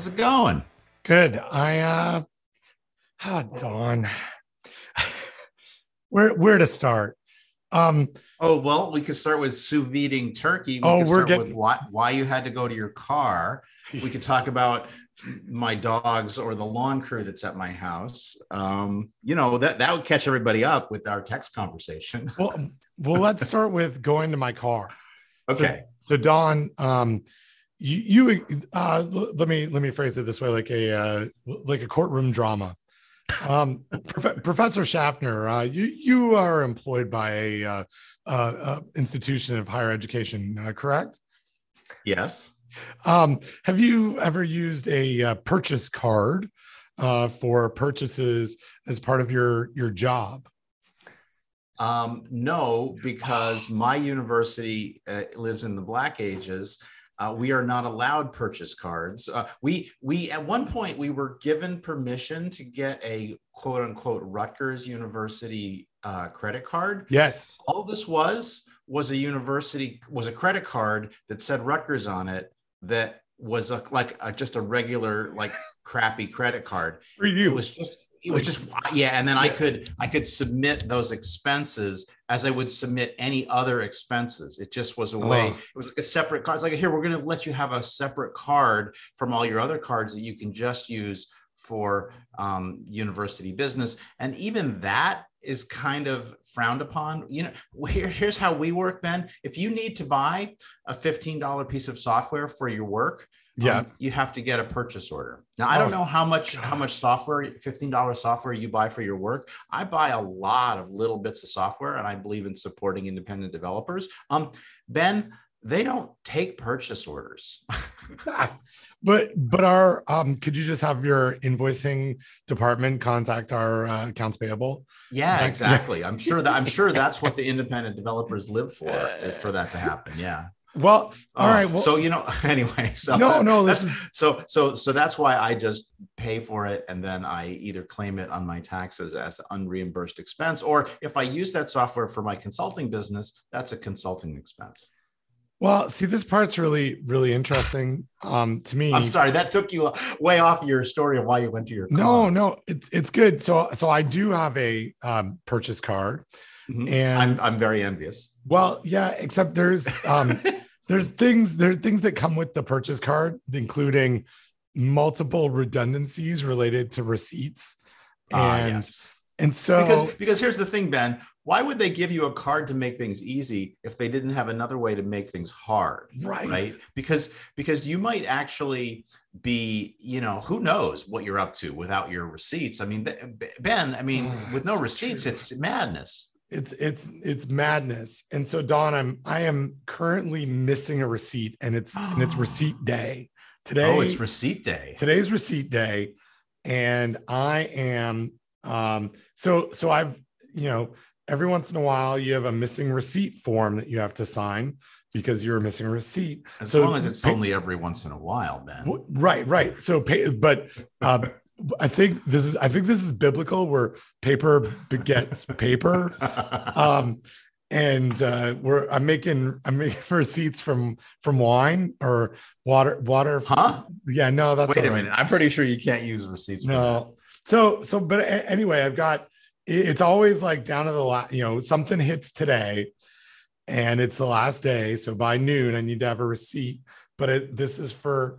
How's it going? Good. I uh ah Don. where where to start? Um Oh well, we could start with sous videing turkey. We Oh, could we're start getting- with why why you had to go to your car. We could talk about my dogs or the lawn crew that's at my house. Um, you know that that would catch everybody up with our text conversation. well well let's start with going to my car. Okay. So Don, um you, you uh let me let me phrase it this way like a uh like a courtroom drama. Um Prof- Professor Schaffner, uh you you are employed by a uh, uh, uh institution of higher education, uh, correct? Yes. Um, have you ever used a uh, purchase card uh, for purchases as part of your your job? Um, no, because my university uh, lives in the Black Ages. Uh, we are not allowed purchase cards. Uh, we we at one point we were given permission to get a quote unquote Rutgers University uh, credit card. Yes. All this was was a university was a credit card that said Rutgers on it that was a, like a, just a regular like crappy credit card For you, it was just it was just yeah and then i could i could submit those expenses as i would submit any other expenses. It just was a way Oh. it was like a separate card. It's like here we're going to let you have a separate card from all your other cards that you can just use for um, university business. And even that is kind of frowned upon. You know here, here's how we work ben. If you need to buy a $15 piece of software for your work yeah. um, you have to get a purchase order. Now I don't Oh, know how much how much software, fifteen dollars software you buy for your work. I buy a lot of little bits of software, and I believe in supporting independent developers. Um, Ben, they don't take purchase orders. but but our um, could you just have your invoicing department contact our uh, accounts payable? yeah, Like- exactly. I'm sure that I'm sure that's what the independent developers live for for that to happen. Yeah. Well, all Oh, right. Well, so you know, anyway. So no, no. This is so so so that's why I just pay for it and then I either claim it on my taxes as unreimbursed expense or if I use that software for my consulting business, that's a consulting expense. well. See, this part's really really interesting um, to me. I'm sorry that took you way off your story of why you went to your No, car. no, it's it's good. So so I do have a um, purchase card, Mhm. and I'm I'm very envious. well, yeah. Except there's um, there's things there are things that come with the purchase card, including multiple redundancies related to receipts, and Ah, yes. and so because because here's the thing, Ben. Why would they give you a card to make things easy if they didn't have another way to make things hard? right, right because because you might actually be you know who knows what you're up to without your receipts i mean ben i mean Oh, with no receipts true. it's madness it's it's it's madness. And so Don, I'm I am currently missing a receipt, and it's and it's receipt day. Today. oh it's receipt day. today's receipt day. And i am um so so i've you know every once in a while you have a missing receipt form that you have to sign because you're missing a receipt. As so long as it's pay- only every once in a while ben right right. So pay but uh i think this is i think this is biblical where paper begets paper um and uh we're i'm making i'm making receipts from from wine or water water huh yeah no that's wait a right. minute i'm pretty sure you can't use receipts. No. So so but anyway, I've got it's always like down to the last, you know, something hits today and it's the last day. So by noon, I need to have a receipt. But it, this is for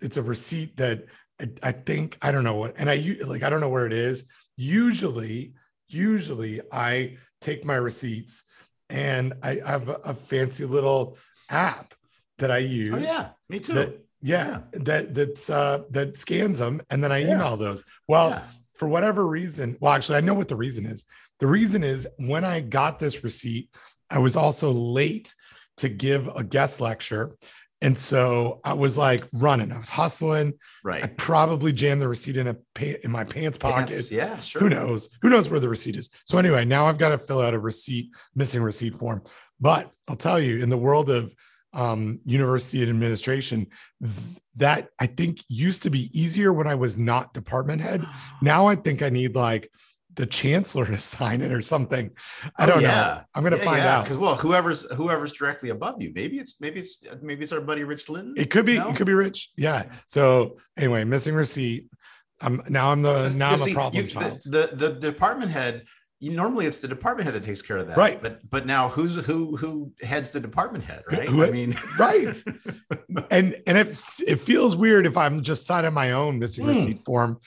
it's a receipt that I, I think I don't know what, and I like I don't know where it is. Usually, usually I take my receipts and I have a, a fancy little app that I use oh yeah me too that yeah, that that's uh that scans them and then I Yeah. email those. Well, Yeah. for whatever reason, well, actually, I know what the reason is. The reason is when I got this receipt, I was also late to give a guest lecture. And so I was like running, I was hustling. Right. I probably jammed the receipt in a pa- in my pants pocket. Pants, yeah sure Who knows? Who knows where the receipt is? So anyway, now I've got to fill out a receipt, missing receipt form. But I'll tell you, in the world of um, university administration, th- that I think used to be easier when I was not department head. Now I think I need like the chancellor to sign it or something. I don't Oh, yeah. know. I'm gonna Yeah, find yeah, out. because well, whoever's whoever's directly above you, maybe it's maybe it's maybe it's our buddy Rich Linton. It could be. No? It could be Rich. Yeah. So anyway, missing receipt. I'm now. I'm the now I'm You a problem you- child. The, the the department head. You, normally, it's the department head that takes care of that, Right. But but now, who's who who heads the department head, right? Who- I mean, right. and and it it feels weird if I'm just signing my own missing Hmm. receipt form.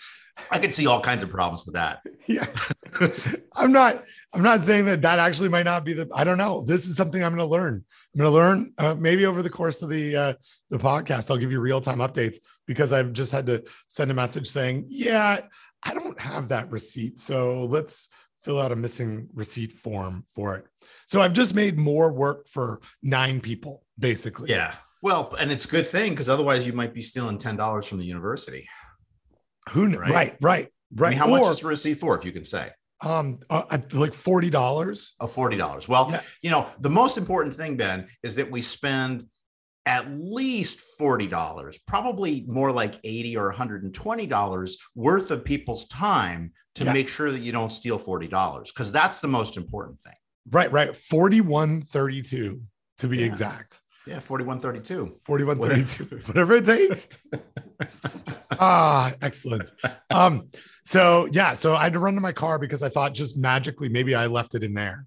I could see all kinds of problems with that. Yeah. I'm not. I'm not saying that that actually might not be the. I don't know. This is something I'm going to learn. I'm going to learn uh, maybe over the course of the uh, the podcast. I'll give you real time updates because I've just had to send a message saying, yeah, I don't have that receipt, so let's fill out a missing receipt form for it. So I've just made more work for nine people, basically. Yeah. Well, and it's a good thing because otherwise you might be stealing ten dollars from the university. Who? kn- Right. Right. Right. Right. I mean, how or, much is a receipt for, if you can say? um uh, like forty dollars? of forty dollars. Well, Yeah. you know, the most important thing, Ben, is that we spend at least forty dollars, probably more like eighty or one hundred and twenty dollars worth of people's time to Yeah. make sure that you don't steal forty dollars, because that's the most important thing. Right. Right. Forty-one thirty-two to be Yeah. exact. Yeah, forty-one thirty-two. 4132 whatever it takes. Ah excellent. Um so yeah so i had to run to my car because i thought just magically maybe i left it in there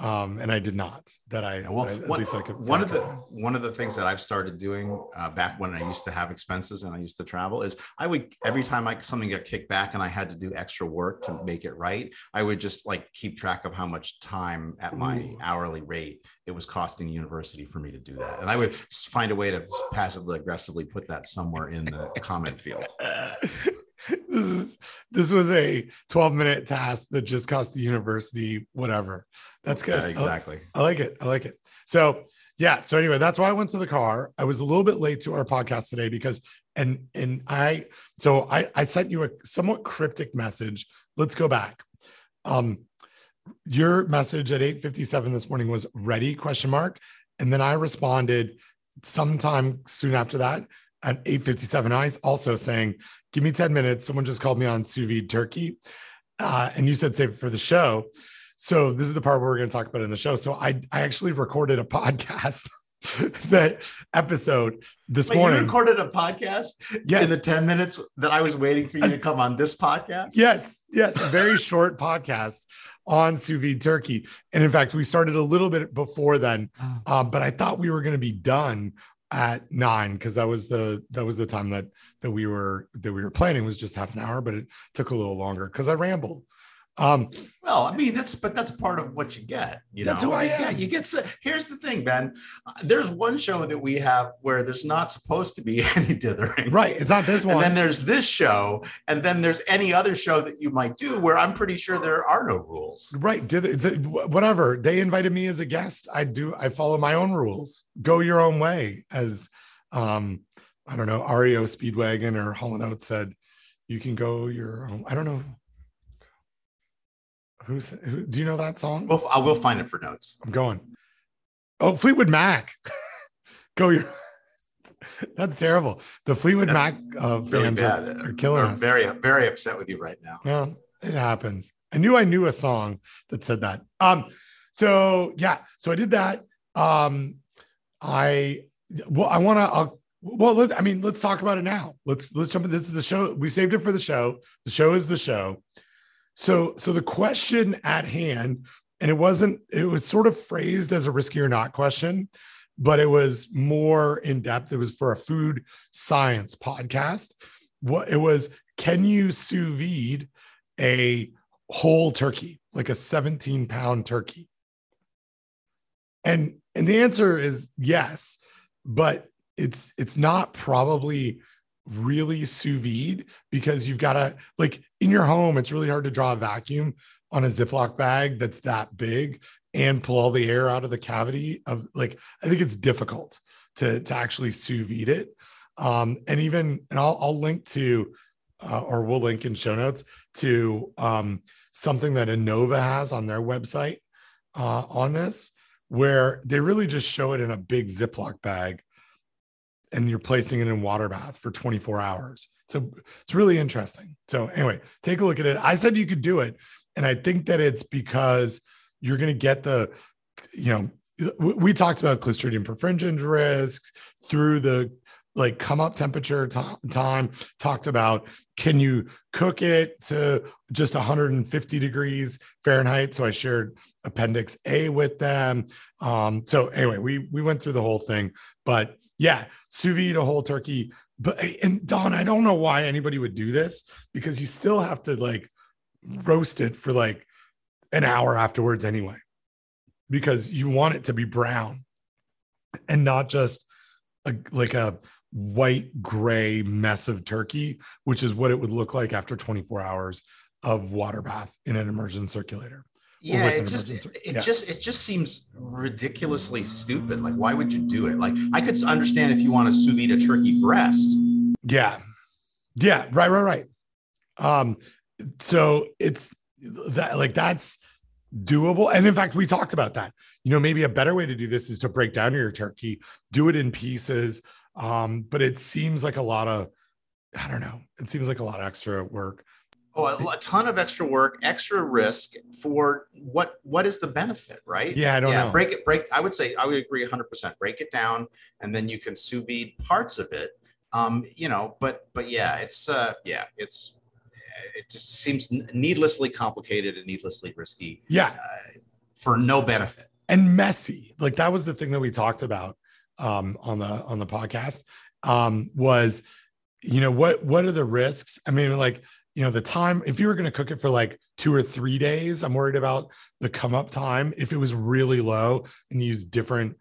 um and i did not that i well, I- at one, least i could one of the find. one of the things that I've started doing uh, back when I used to have expenses and I used to travel is I would every time I something got kicked back and I had to do extra work to make it right, I would just like keep track of how much time at my Ooh. hourly rate it was costing the university for me to do that, and I would find a way to passively aggressively put that somewhere in the comment field. this is this was a 12 minute task that just cost the university whatever that's good Yeah, exactly. I like it. I like it. So yeah. So anyway, that's why I went to the car. I was a little bit late to our podcast today because and and I so I I sent you a somewhat cryptic message. Let's go back. Um your message at 8:57 this morning was ready question mark and then I responded sometime soon after that at 8:57 I also saying give me 10 minutes someone just called me on sous vide turkey uh, and you said save it for the show so this is the part where we're going to talk about in the show. So I I actually recorded a podcast that episode this Wait, you morning. recorded a podcast yes. in the ten minutes that I was waiting for you to come on this podcast. yes, yes, a very short podcast on sous vide turkey. And in fact, we started a little bit before then, um, but I thought we were going to be done at nine because that was the that was the time that that we were that we were planning was just half an hour, but it took a little longer because I rambled. Um, Well, I mean, that's but that's part of what you get. You That's know? who I am. You get. so- Here's the thing, Ben. There's one show that we have where there's not supposed to be any dithering. right, it's not this And one. then there's this show, and then there's any other show that you might do where I'm pretty sure there are no rules. Right. Did whatever they invited me as a guest. I do. I follow my own rules. Go your own way. As um, I don't know, REO Speedwagon or Hall and Oates said, you can go your own. I don't know. Who's who? Do you know that song? Well, I will find it for notes. I'm going. Oh, Fleetwood Mac. go your. That's terrible. The Fleetwood That's Mac uh, Really fans are, are killing I'm us. Very, very upset with you right now. Well, it happens. I knew I knew a song that said that. Um, so yeah, so I did that. Um, I well, I want to. Uh, well, let, I mean, let's talk about it now. Let's let's jump. in. This is the show. We saved it for the show. The show is the show. So so the question at hand, and it wasn't. It was sort of phrased as a risky or not question, but it was more in depth. It was for a food science podcast. What it was? Can you sous vide a whole turkey, like a 17 pound turkey? And and the answer is yes, but it's it's not probably really sous vide because you've got to like in your home, it's really hard to draw a vacuum on a Ziploc bag that's that big and pull all the air out of the cavity of like I think it's difficult to to actually sous vide it. Um, and even and I'll I'll link to uh, or we'll link in show notes to um, something that Anova has on their website uh, on this, where they really just show it in a big Ziploc bag and you're placing it in water bath for 24 hours. So it's really interesting. So anyway, take a look at it. I said you could do it, and I think that it's because you're going to get the, you know, we talked about Clostridium perfringens risks through the like come up temperature time talked about can you cook it to just 150 degrees fahrenheit? So i shared appendix a with them. Um, so anyway we we went through the whole thing but yeah sous vide a whole turkey. But and don i don't know why anybody would do this because you still have to like roast it for like an hour afterwards anyway because you want it to be brown and not just a, like a white gray mess of turkey, which is what it would look like after 24 hours of water bath in an immersion circulator. Yeah, it just it, it yeah. just it just seems ridiculously stupid. Like, why would you do it? Like, I could understand if you want to sous vide a turkey breast. Yeah, yeah, right, right, right. Um, so it's that like that's doable. And in fact, we talked about that. You know, maybe a better way to do this is to break down your turkey, do it in pieces, um, but it seems like a lot of, I don't know, it seems like a lot of extra work. Oh, a, a ton of extra work, extra risk for what? What is the benefit, right? Yeah, I don't yeah, know. Break it, break. I would say I would agree 100. percent Break it down, and then you can sous vide parts of it. Um, you know, but but yeah, it's uh, yeah, it's it just seems needlessly complicated and needlessly risky. Yeah, uh, for no benefit and messy. Like that was the thing that we talked about um, on the on the podcast um, was, you know, what what are the risks? I mean, like you know, the time. If you were going to cook it for like two or three days, I'm worried about the come up time. If it was really low and use different,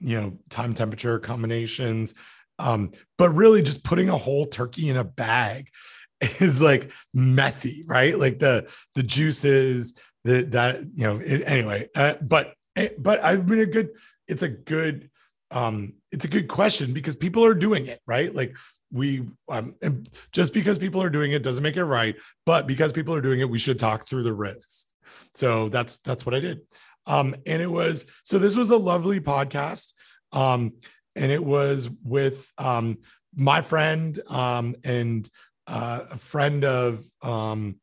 you know, time temperature combinations. Um, but really, just putting a whole turkey in a bag is like messy, right? Like the the juices, the that you know. It, anyway, uh, but eh, but I've been a good. It's a good um, it's a good question because people are doing it, right? Like we um, just because people are doing it doesn't make it right, but because people are doing it, we should talk through the risks. So that's that's what I did. Um, and it was so this was a lovely podcast. Um, and it was with um, my friend um, and uh, a friend of um,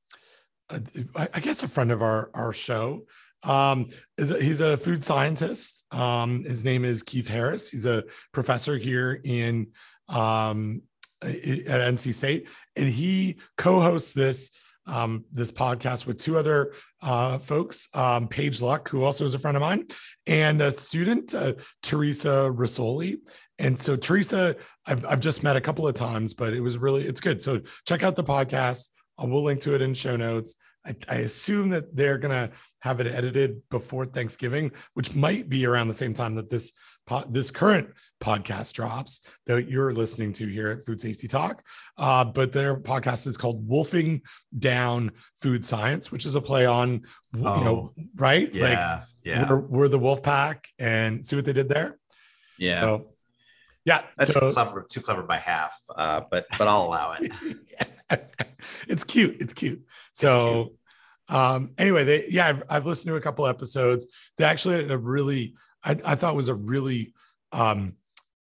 I guess a friend of our our show, um, he's a food scientist. Um, his name is Keith Harris. He's a professor here in um, at NC State, and he co-hosts this um, this podcast with two other uh, folks, um, Paige Luck, who also is a friend of mine, and a student, uh, Teresa Risoli. And so Teresa, I've, I've just met a couple of times, but it was really, it's good. So check out the podcast. I will link to it in show notes. I, I assume that they're going to have it edited before Thanksgiving, which might be around the same time that this this current podcast drops that you're listening to here at Food Safety Talk. Uh, but their podcast is called Wolfing Down Food Science, which is a play on, oh, you know, oh, right? Yeah, like, yeah. We're, we're, the wolf pack, and see what they did there. Yeah. So, yeah, that's so, clever, too clever by half, uh, but but I'll allow it. it's cute. It's cute. So, it's cute. um, anyway, they yeah, I've, I've, listened to a couple episodes. They actually had a really, I, I thought was a really, um,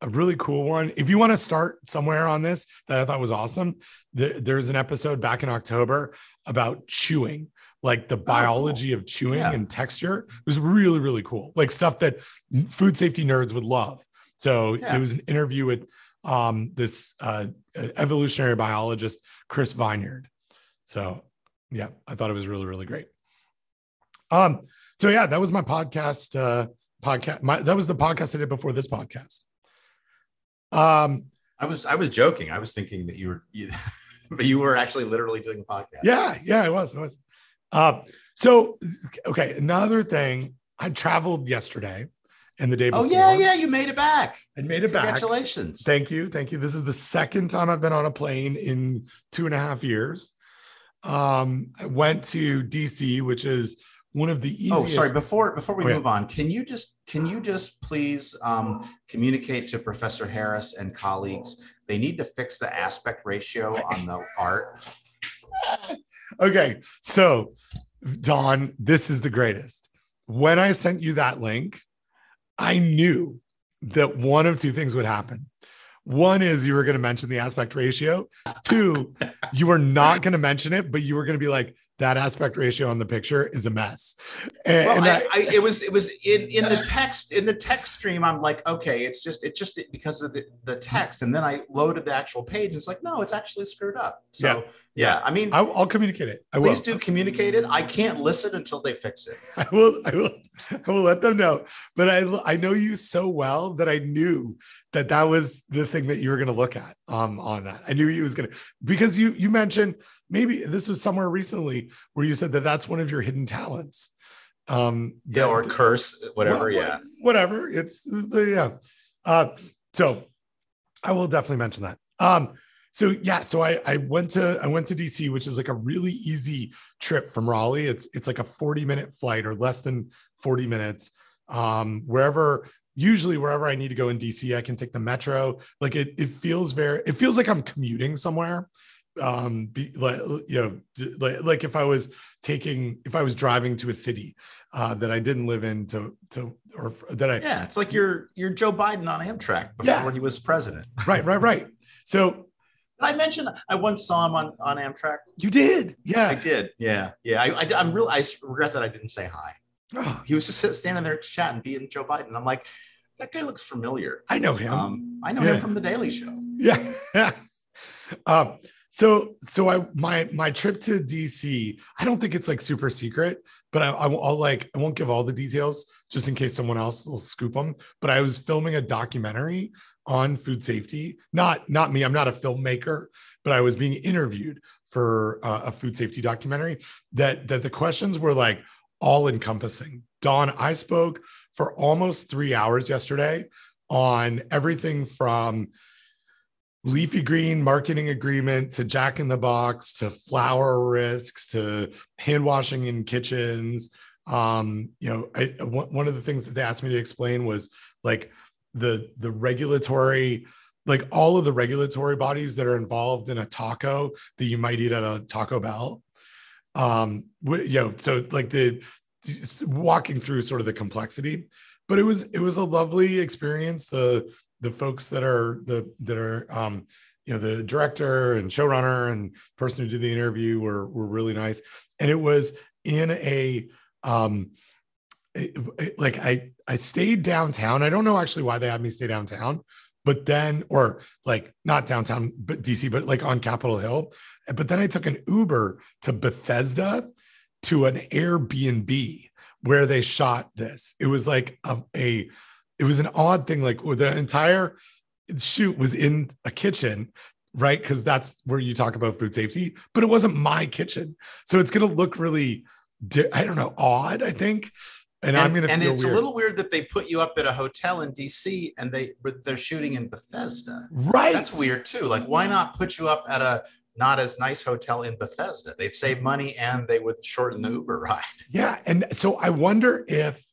a really cool one. If you want to start somewhere on this, that I thought was awesome. The, there's an episode back in October about chewing, like the biology oh, cool. of chewing yeah. and texture. It was really really cool, like stuff that food safety nerds would love. So yeah. it was an interview with um, this uh, evolutionary biologist, Chris Vinyard. So, yeah, I thought it was really, really great. Um, so yeah, that was my podcast. Uh, podcast. My that was the podcast I did before this podcast. Um, I was I was joking. I was thinking that you were, you, but you were actually literally doing a podcast. Yeah, yeah, I was. I was. Uh, so okay, another thing. I traveled yesterday and the day before. Oh yeah, yeah, you made it back. I made it back. Congratulations. Thank you, thank you. This is the second time I've been on a plane in two and a half years. Um, I went to DC, which is one of the easiest. Oh, sorry. Before before we oh, move on, can you just can you just please um, communicate to Professor Harris and colleagues? They need to fix the aspect ratio on the art. okay, so Don, this is the greatest. When I sent you that link, I knew that one of two things would happen. One is you were going to mention the aspect ratio. Two, you were not going to mention it, but you were going to be like, that aspect ratio on the picture is a mess. And, well, and I, I, it was it was in in the text in the text stream. I'm like, okay, it's just it's just because of the, the text, and then I loaded the actual page, and it's like, no, it's actually screwed up. So yeah, yeah I mean, I'll, I'll communicate it. I please will. do communicate it. I can't listen until they fix it. I will. I will. I will let them know. But I I know you so well that I knew that that was the thing that you were going to look at um on that. I knew you was going to because you you mentioned maybe this was somewhere recently where you said that that's one of your hidden talents. Um, yeah, or curse, whatever. Well, yeah, whatever. It's the yeah. Uh, so I will definitely mention that. Um, so yeah, so I I went to I went to DC, which is like a really easy trip from Raleigh. It's it's like a 40 minute flight or less than 40 minutes. Um, wherever usually wherever I need to go in DC, I can take the metro. Like it, it feels very, it feels like I'm commuting somewhere um be like you know like, like if i was taking if i was driving to a city uh that i didn't live in to to or that i yeah it's like you're you're joe biden on amtrak before yeah. he was president right right right so I mentioned I once saw him on, on Amtrak. You did, yeah. I did, yeah, yeah. I, I am real. I regret that I didn't say hi. Oh. He was just standing there chatting, being Joe Biden. I'm like, that guy looks familiar. I know him. Um, I know yeah. him from the Daily Show. Yeah. um, so so I my my trip to DC, I don't think it's like super secret, but I, I will like I won't give all the details just in case someone else will scoop them. But I was filming a documentary on food safety. Not not me. I'm not a filmmaker, but I was being interviewed for uh, a food safety documentary. That that the questions were like all encompassing. Don, I spoke for almost three hours yesterday on everything from leafy green marketing agreement to jack in the box to flour risks to hand washing in kitchens um you know I, one of the things that they asked me to explain was like the the regulatory like all of the regulatory bodies that are involved in a taco that you might eat at a taco bell um you know so like the walking through sort of the complexity but it was it was a lovely experience. The the folks that are the that are um, you know the director and showrunner and person who did the interview were were really nice. And it was in a um like i i stayed downtown. I don't know actually why they had me stay downtown but then or like not downtown but dc but like on capitol hill but then i took an uber to bethesda to an airbnb where they shot this it was like a, a it was an odd thing. Like the entire shoot was in a kitchen, right? Because that's where you talk about food safety, but it wasn't my kitchen. So it's going to look really, I don't know, odd, I think. And, and I'm going to and it's weird. a little weird that they put you up at a hotel in DC and they they're shooting in Bethesda. Right. That's weird too. Like, why not put you up at a not as nice hotel in Bethesda? They'd save money and they would shorten the Uber ride. Yeah. And so I wonder if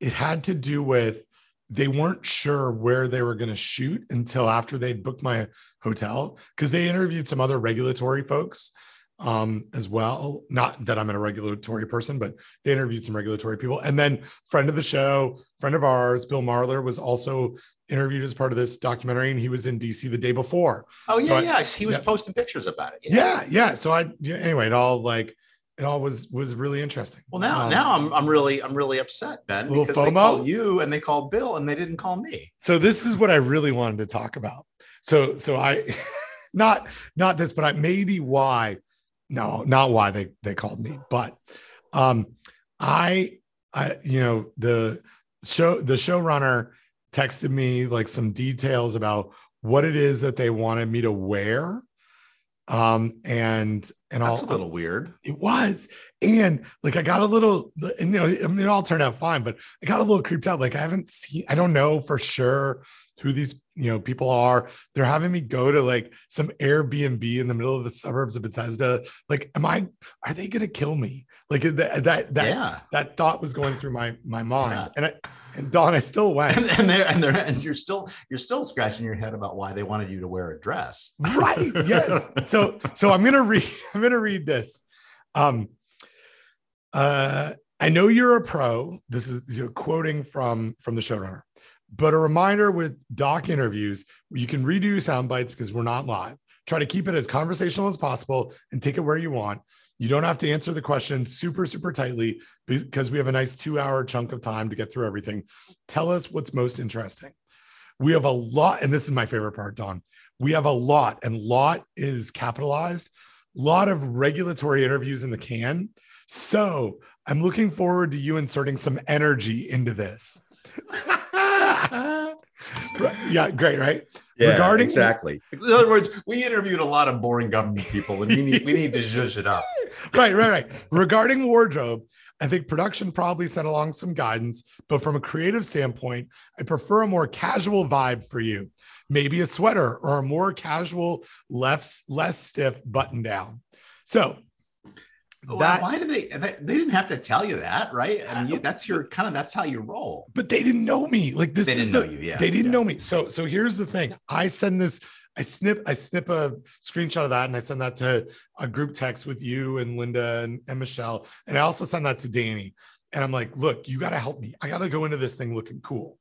it had to do with they weren't sure where they were going to shoot until after they'd booked my hotel because they interviewed some other regulatory folks um, as well. Not that I'm a regulatory person, but they interviewed some regulatory people. And then friend of the show, friend of ours, Bill Marler was also interviewed as part of this documentary, and he was in DC the day before. Oh yeah, so I, yeah, he was yeah. posting pictures about it. Yeah. yeah, yeah. So I anyway, it all like it all was was really interesting. Well, now um, now I'm I'm really I'm really upset, Ben, because FOMO? they called you and they called Bill and they didn't call me. So this is what I really wanted to talk about. So so I not not this, but I maybe why no, not why they they called me, but um I I you know the show the showrunner texted me like some details about what it is that they wanted me to wear. Um and and that's all, a little weird. It was. And like i got a little and you know I mean, it all turned out fine but i got a little creeped out. Like i haven't seen i don't know for sure who these you know people are they're having me go to like some airbnb in the middle of the suburbs of bethesda like am i are they gonna kill me like that that that, yeah. that thought was going through my my mind yeah. and i and Don, I still went. And, and they're and they're and you're still you're still scratching your head about why they wanted you to wear a dress. Right. Yes. so so I'm gonna read I'm gonna read this. Um uh I know you're a pro. This is you know, quoting from from the showrunner, But a reminder with doc interviews, you can redo sound bites because we're not live. Try to keep it as conversational as possible and take it where you want. You don't have to answer the question super, super tightly because we have a nice two hour chunk of time to get through everything. Tell us what's most interesting. We have a lot, and this is my favorite part, Don. We have a lot, and lot is capitalized, lot of regulatory interviews in the can. So I'm looking forward to you inserting some energy into this. yeah, great, right? Yeah, Regarding exactly. In other words, we interviewed a lot of boring government people, and we need we need to zhuzh it up. right, right, right. Regarding wardrobe, I think production probably sent along some guidance, but from a creative standpoint, I prefer a more casual vibe for you. Maybe a sweater or a more casual, less less stiff button down. So that, why did they, they, they didn't have to tell you that right? I mean that's your kind of that's how you roll. But they didn't know me. Like this they didn't the, know you yeah they didn't yeah. know me. So so here's the thing. I send this i snip i snip a screenshot of that and i send that to a group text with you and linda and, and michelle. And i also send that to danny. And i'm like look you got to help me. I got to go into this thing looking cool.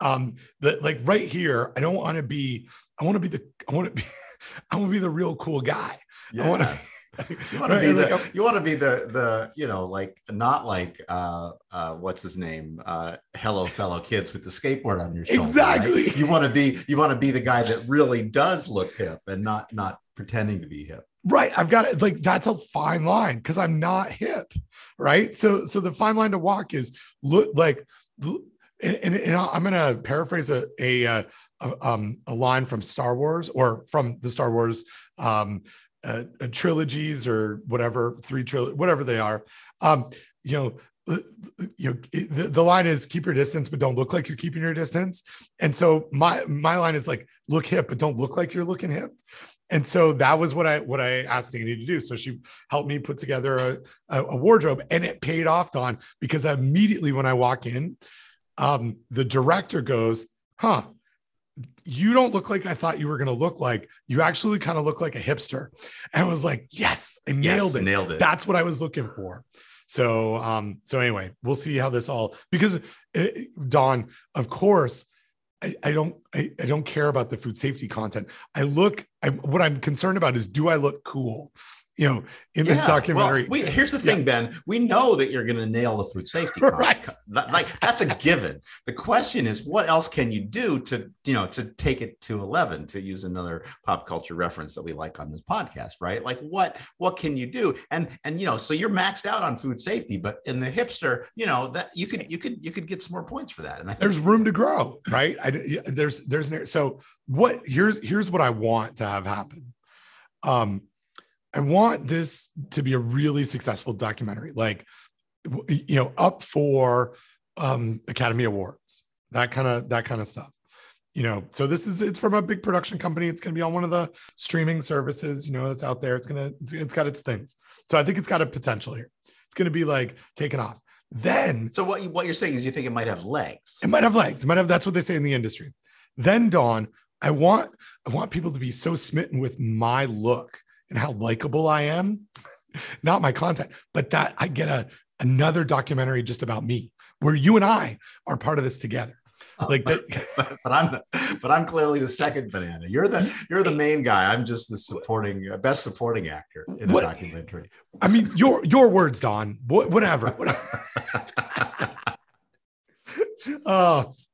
Um the like right here i don't want to be i want to be the i want to be i want to be the real cool guy. Yeah. i want to you want to be the you want to be the the you know like not like uh uh what's his name? Uh hello fellow kids with the skateboard on your shoulder exactly. Right? you want to be you want to be the guy that really does look hip and not not pretending to be hip. Right i've got it like that's a fine line because i'm not hip right? So so the fine line to walk is look like and, and, and i'm gonna paraphrase a, a, a um, a line from Star Wars or from the Star Wars um, uh, uh, trilogies or whatever three trilogy whatever they are. Um you know uh, you know the, the line is keep your distance but don't look like you're keeping your distance. And so my my line is like look hip but don't look like you're looking hip. And so that was what i what i asked Annie to do. So she helped me put together a, a, wardrobe and it paid off don because immediately when i walk in um the director goes huh you don't look like I thought you were going to look like. You actually kind of look like a hipster. And I was like, yes, I nailed yes, it. Nailed it. That's what I was looking for. So, um, so anyway, we'll see how this all because it, uh, Don, of course, I, I don't, I, I, don't care about the food safety content. I look, I, what I'm concerned about is, do I look cool? You know, in yeah, this documentary. Well, we, here's the thing, yeah. Ben. We know that you're going to nail the food safety. right. Like that's a given. The question is, what else can you do to, you know, to take it to 11, to use another pop culture reference that we like on this podcast, right? Like what, what can you do? And, and, you know, so you're maxed out on food safety, but in the hipster, you know, that you could, you could, you could get some more points for that. And I there's room to grow, right? I, there's, there's, so what, here's, here's what I want to have happen. Um, I want this to be a really successful documentary, like you know, up for um, Academy Awards, that kind of that kind of stuff. You know, so this is it's from a big production company. It's going to be on one of the streaming services. You know, that's out there. It's gonna it's, it's got its things. So I think it's got a potential here. It's going to be like taken off. Then, so what you, what you're saying is you think it might have legs. It might have legs. It might have. That's what they say in the industry. Then, Don, I want I want people to be so smitten with my look and how likable I am, not my content, but that I get a another documentary just about me where you and I are part of this together. Like that, but I'm the, but I'm clearly the second banana. You're the you're the main guy. I'm just the supporting uh, best supporting actor in the what, documentary. I mean, your your words, Don. Whatever. whatever. uh,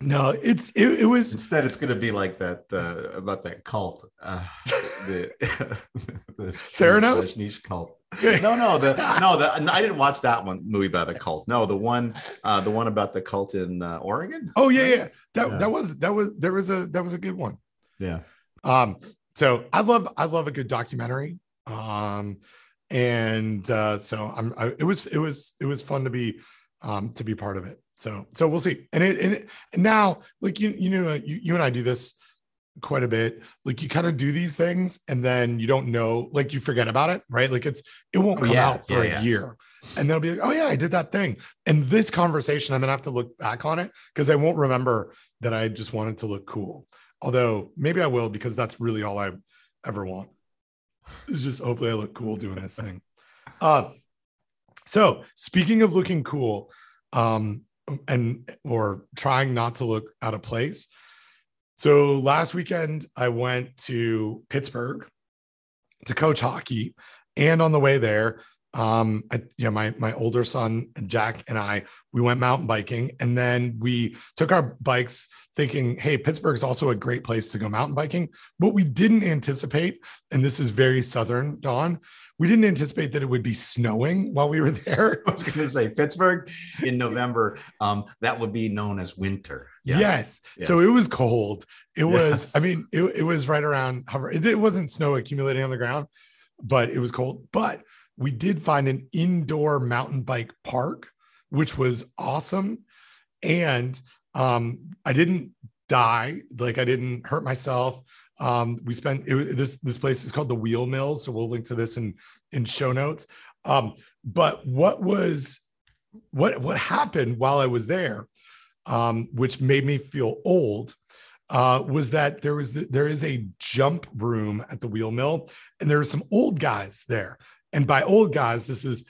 no, it's it, it was instead it's going to be like that uh, about that cult, uh, the, the Theranos niche cult. No, no, the no, the I didn't watch that one movie about a cult. No, the one, uh, the one about the cult in uh, Oregon. Oh yeah, yeah, that yeah. that was that was there was a that was a good one. Yeah. Um. So I love I love a good documentary. Um, and uh, so I'm I, it was it was it was fun to be um to be part of it. So so we'll see. And it and, it, and now like you you know you, you and I do this quite a bit. Like you kind of do these things and then you don't know, like you forget about it, right? Like it's it won't oh, come yeah, out for yeah, a yeah. year. And they'll be like, oh yeah, I did that thing. And this conversation, I'm gonna have to look back on it because I won't remember that I just wanted to look cool. Although maybe I will because that's really all I ever want. It's just hopefully I look cool doing this thing. Uh so speaking of looking cool, um, and or trying not to look out of place. So last weekend I went to Pittsburgh to coach hockey, and on the way there, um, I, you know, my my older son Jack and I, we went mountain biking, and then we took our bikes, thinking, "Hey, Pittsburgh is also a great place to go mountain biking." But we didn't anticipate, and this is very southern, Don. We didn't anticipate that it would be snowing while we were there. I was going to say Pittsburgh in November. Um, that would be known as winter. Yes. yes. yes. So it was cold. It yes. was. I mean, it, it was right around. It, it wasn't snow accumulating on the ground, but it was cold. But we did find an indoor mountain bike park, which was awesome. And um, I didn't die, like I didn't hurt myself. Um, we spent it, this this place is called the Wheel Mill, so we'll link to this in in show notes. Um, but what was what what happened while I was there, um, which made me feel old, uh, was that there was the, there is a jump room at the Wheel Mill, and there were some old guys there and by old guys, this is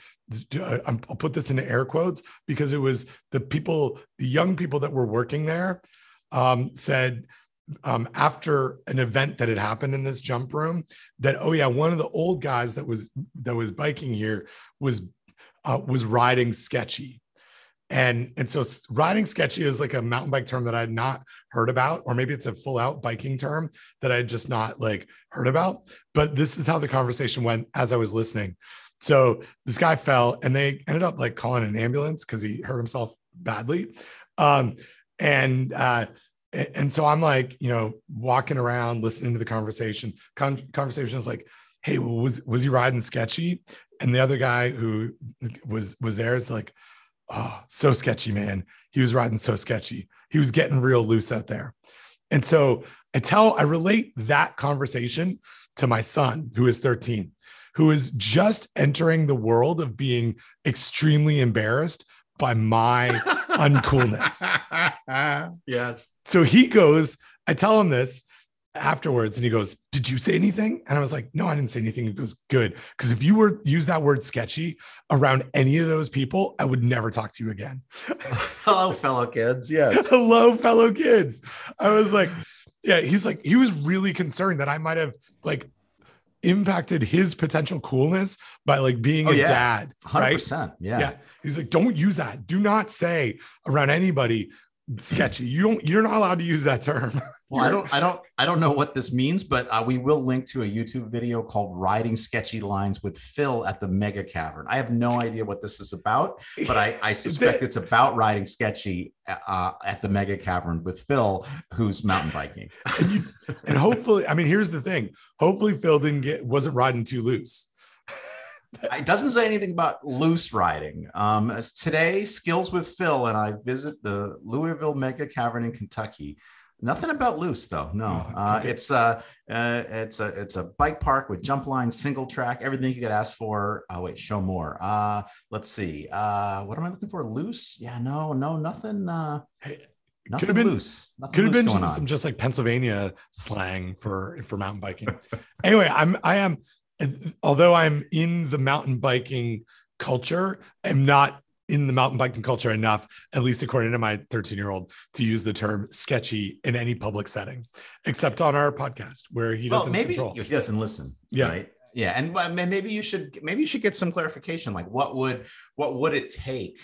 I'll put this into air quotes because it was the people, the young people that were working there um, said um, after an event that had happened in this jump room that oh yeah, one of the old guys that was that was biking here was uh, was riding sketchy. And and so riding sketchy is like a mountain bike term that I had not heard about, or maybe it's a full out biking term that I had just not like heard about. But this is how the conversation went as I was listening. So this guy fell, and they ended up like calling an ambulance because he hurt himself badly. Um, and uh, and so I'm like, you know, walking around, listening to the conversation. Con- conversation is like, hey, was was he riding sketchy? And the other guy who was was there is like oh, so sketchy, man. He was riding so sketchy. He was getting real loose out there. And so I tell, I relate that conversation to my son, who is 13, who is just entering the world of being extremely embarrassed by my uncoolness. yes. So he goes, I tell him this, afterwards and he goes, Did you say anything? And I was like, No, I didn't say anything. He goes, Good. Because if you were use that word sketchy around any of those people, I would never talk to you again. Hello, fellow kids. Yes. Hello, fellow kids. I was like, Yeah, he's like, he was really concerned that I might have like impacted his potential coolness by like being oh, a yeah. dad. 100%. Right? Yeah. Yeah. He's like, don't use that. Do not say around anybody sketchy. You don't. You're not allowed to use that term. Well, I don't. I don't. I don't know what this means, but uh, we will link to a YouTube video called "Riding Sketchy Lines with Phil at the Mega Cavern." I have no idea what this is about, but I, I suspect it's about riding sketchy uh, at the Mega Cavern with Phil, who's mountain biking. and, you, and hopefully, I mean, here's the thing. Hopefully, Phil didn't get wasn't riding too loose it doesn't say anything about loose riding. Um, today, skills with Phil, and I visit the Louisville Mega Cavern in Kentucky. Nothing about loose though. No, oh, uh, it's a uh, it's a it's a bike park with jump lines, single track, everything you could ask for. Oh wait, show more. Uh, let's see. Uh, what am I looking for? Loose? Yeah, no, no, nothing. Uh, hey, Nothing could have been loose. Nothing could have been just some just like Pennsylvania slang for for mountain biking. anyway, I'm I am although I'm in the mountain biking culture, I'm not in the mountain biking culture enough, at least according to my 13 year old, to use the term sketchy in any public setting, except on our podcast where he doesn't well, maybe control. he doesn't listen. Yeah. Right. Yeah. And maybe you should, maybe you should get some clarification. Like what would, what would it take?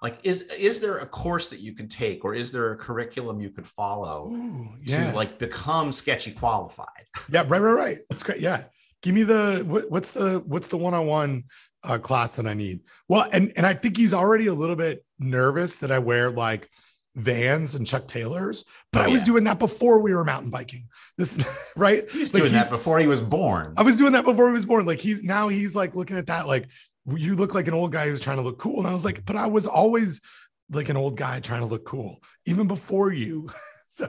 Like, is, is there a course that you could take or is there a curriculum you could follow Ooh, yeah. to like become sketchy qualified? Yeah. Right. Right. Right. That's great. Yeah give me the what, what's the what's the one-on-one uh, class that I need. Well, and and I think he's already a little bit nervous that I wear like Vans and Chuck Taylors, but oh, I was yeah. doing that before we were mountain biking. This right? He's like doing that before he was born. I was doing that before he was born. Like he's now he's like looking at that like you look like an old guy who's trying to look cool. And I was like, but I was always like an old guy trying to look cool, even before you. so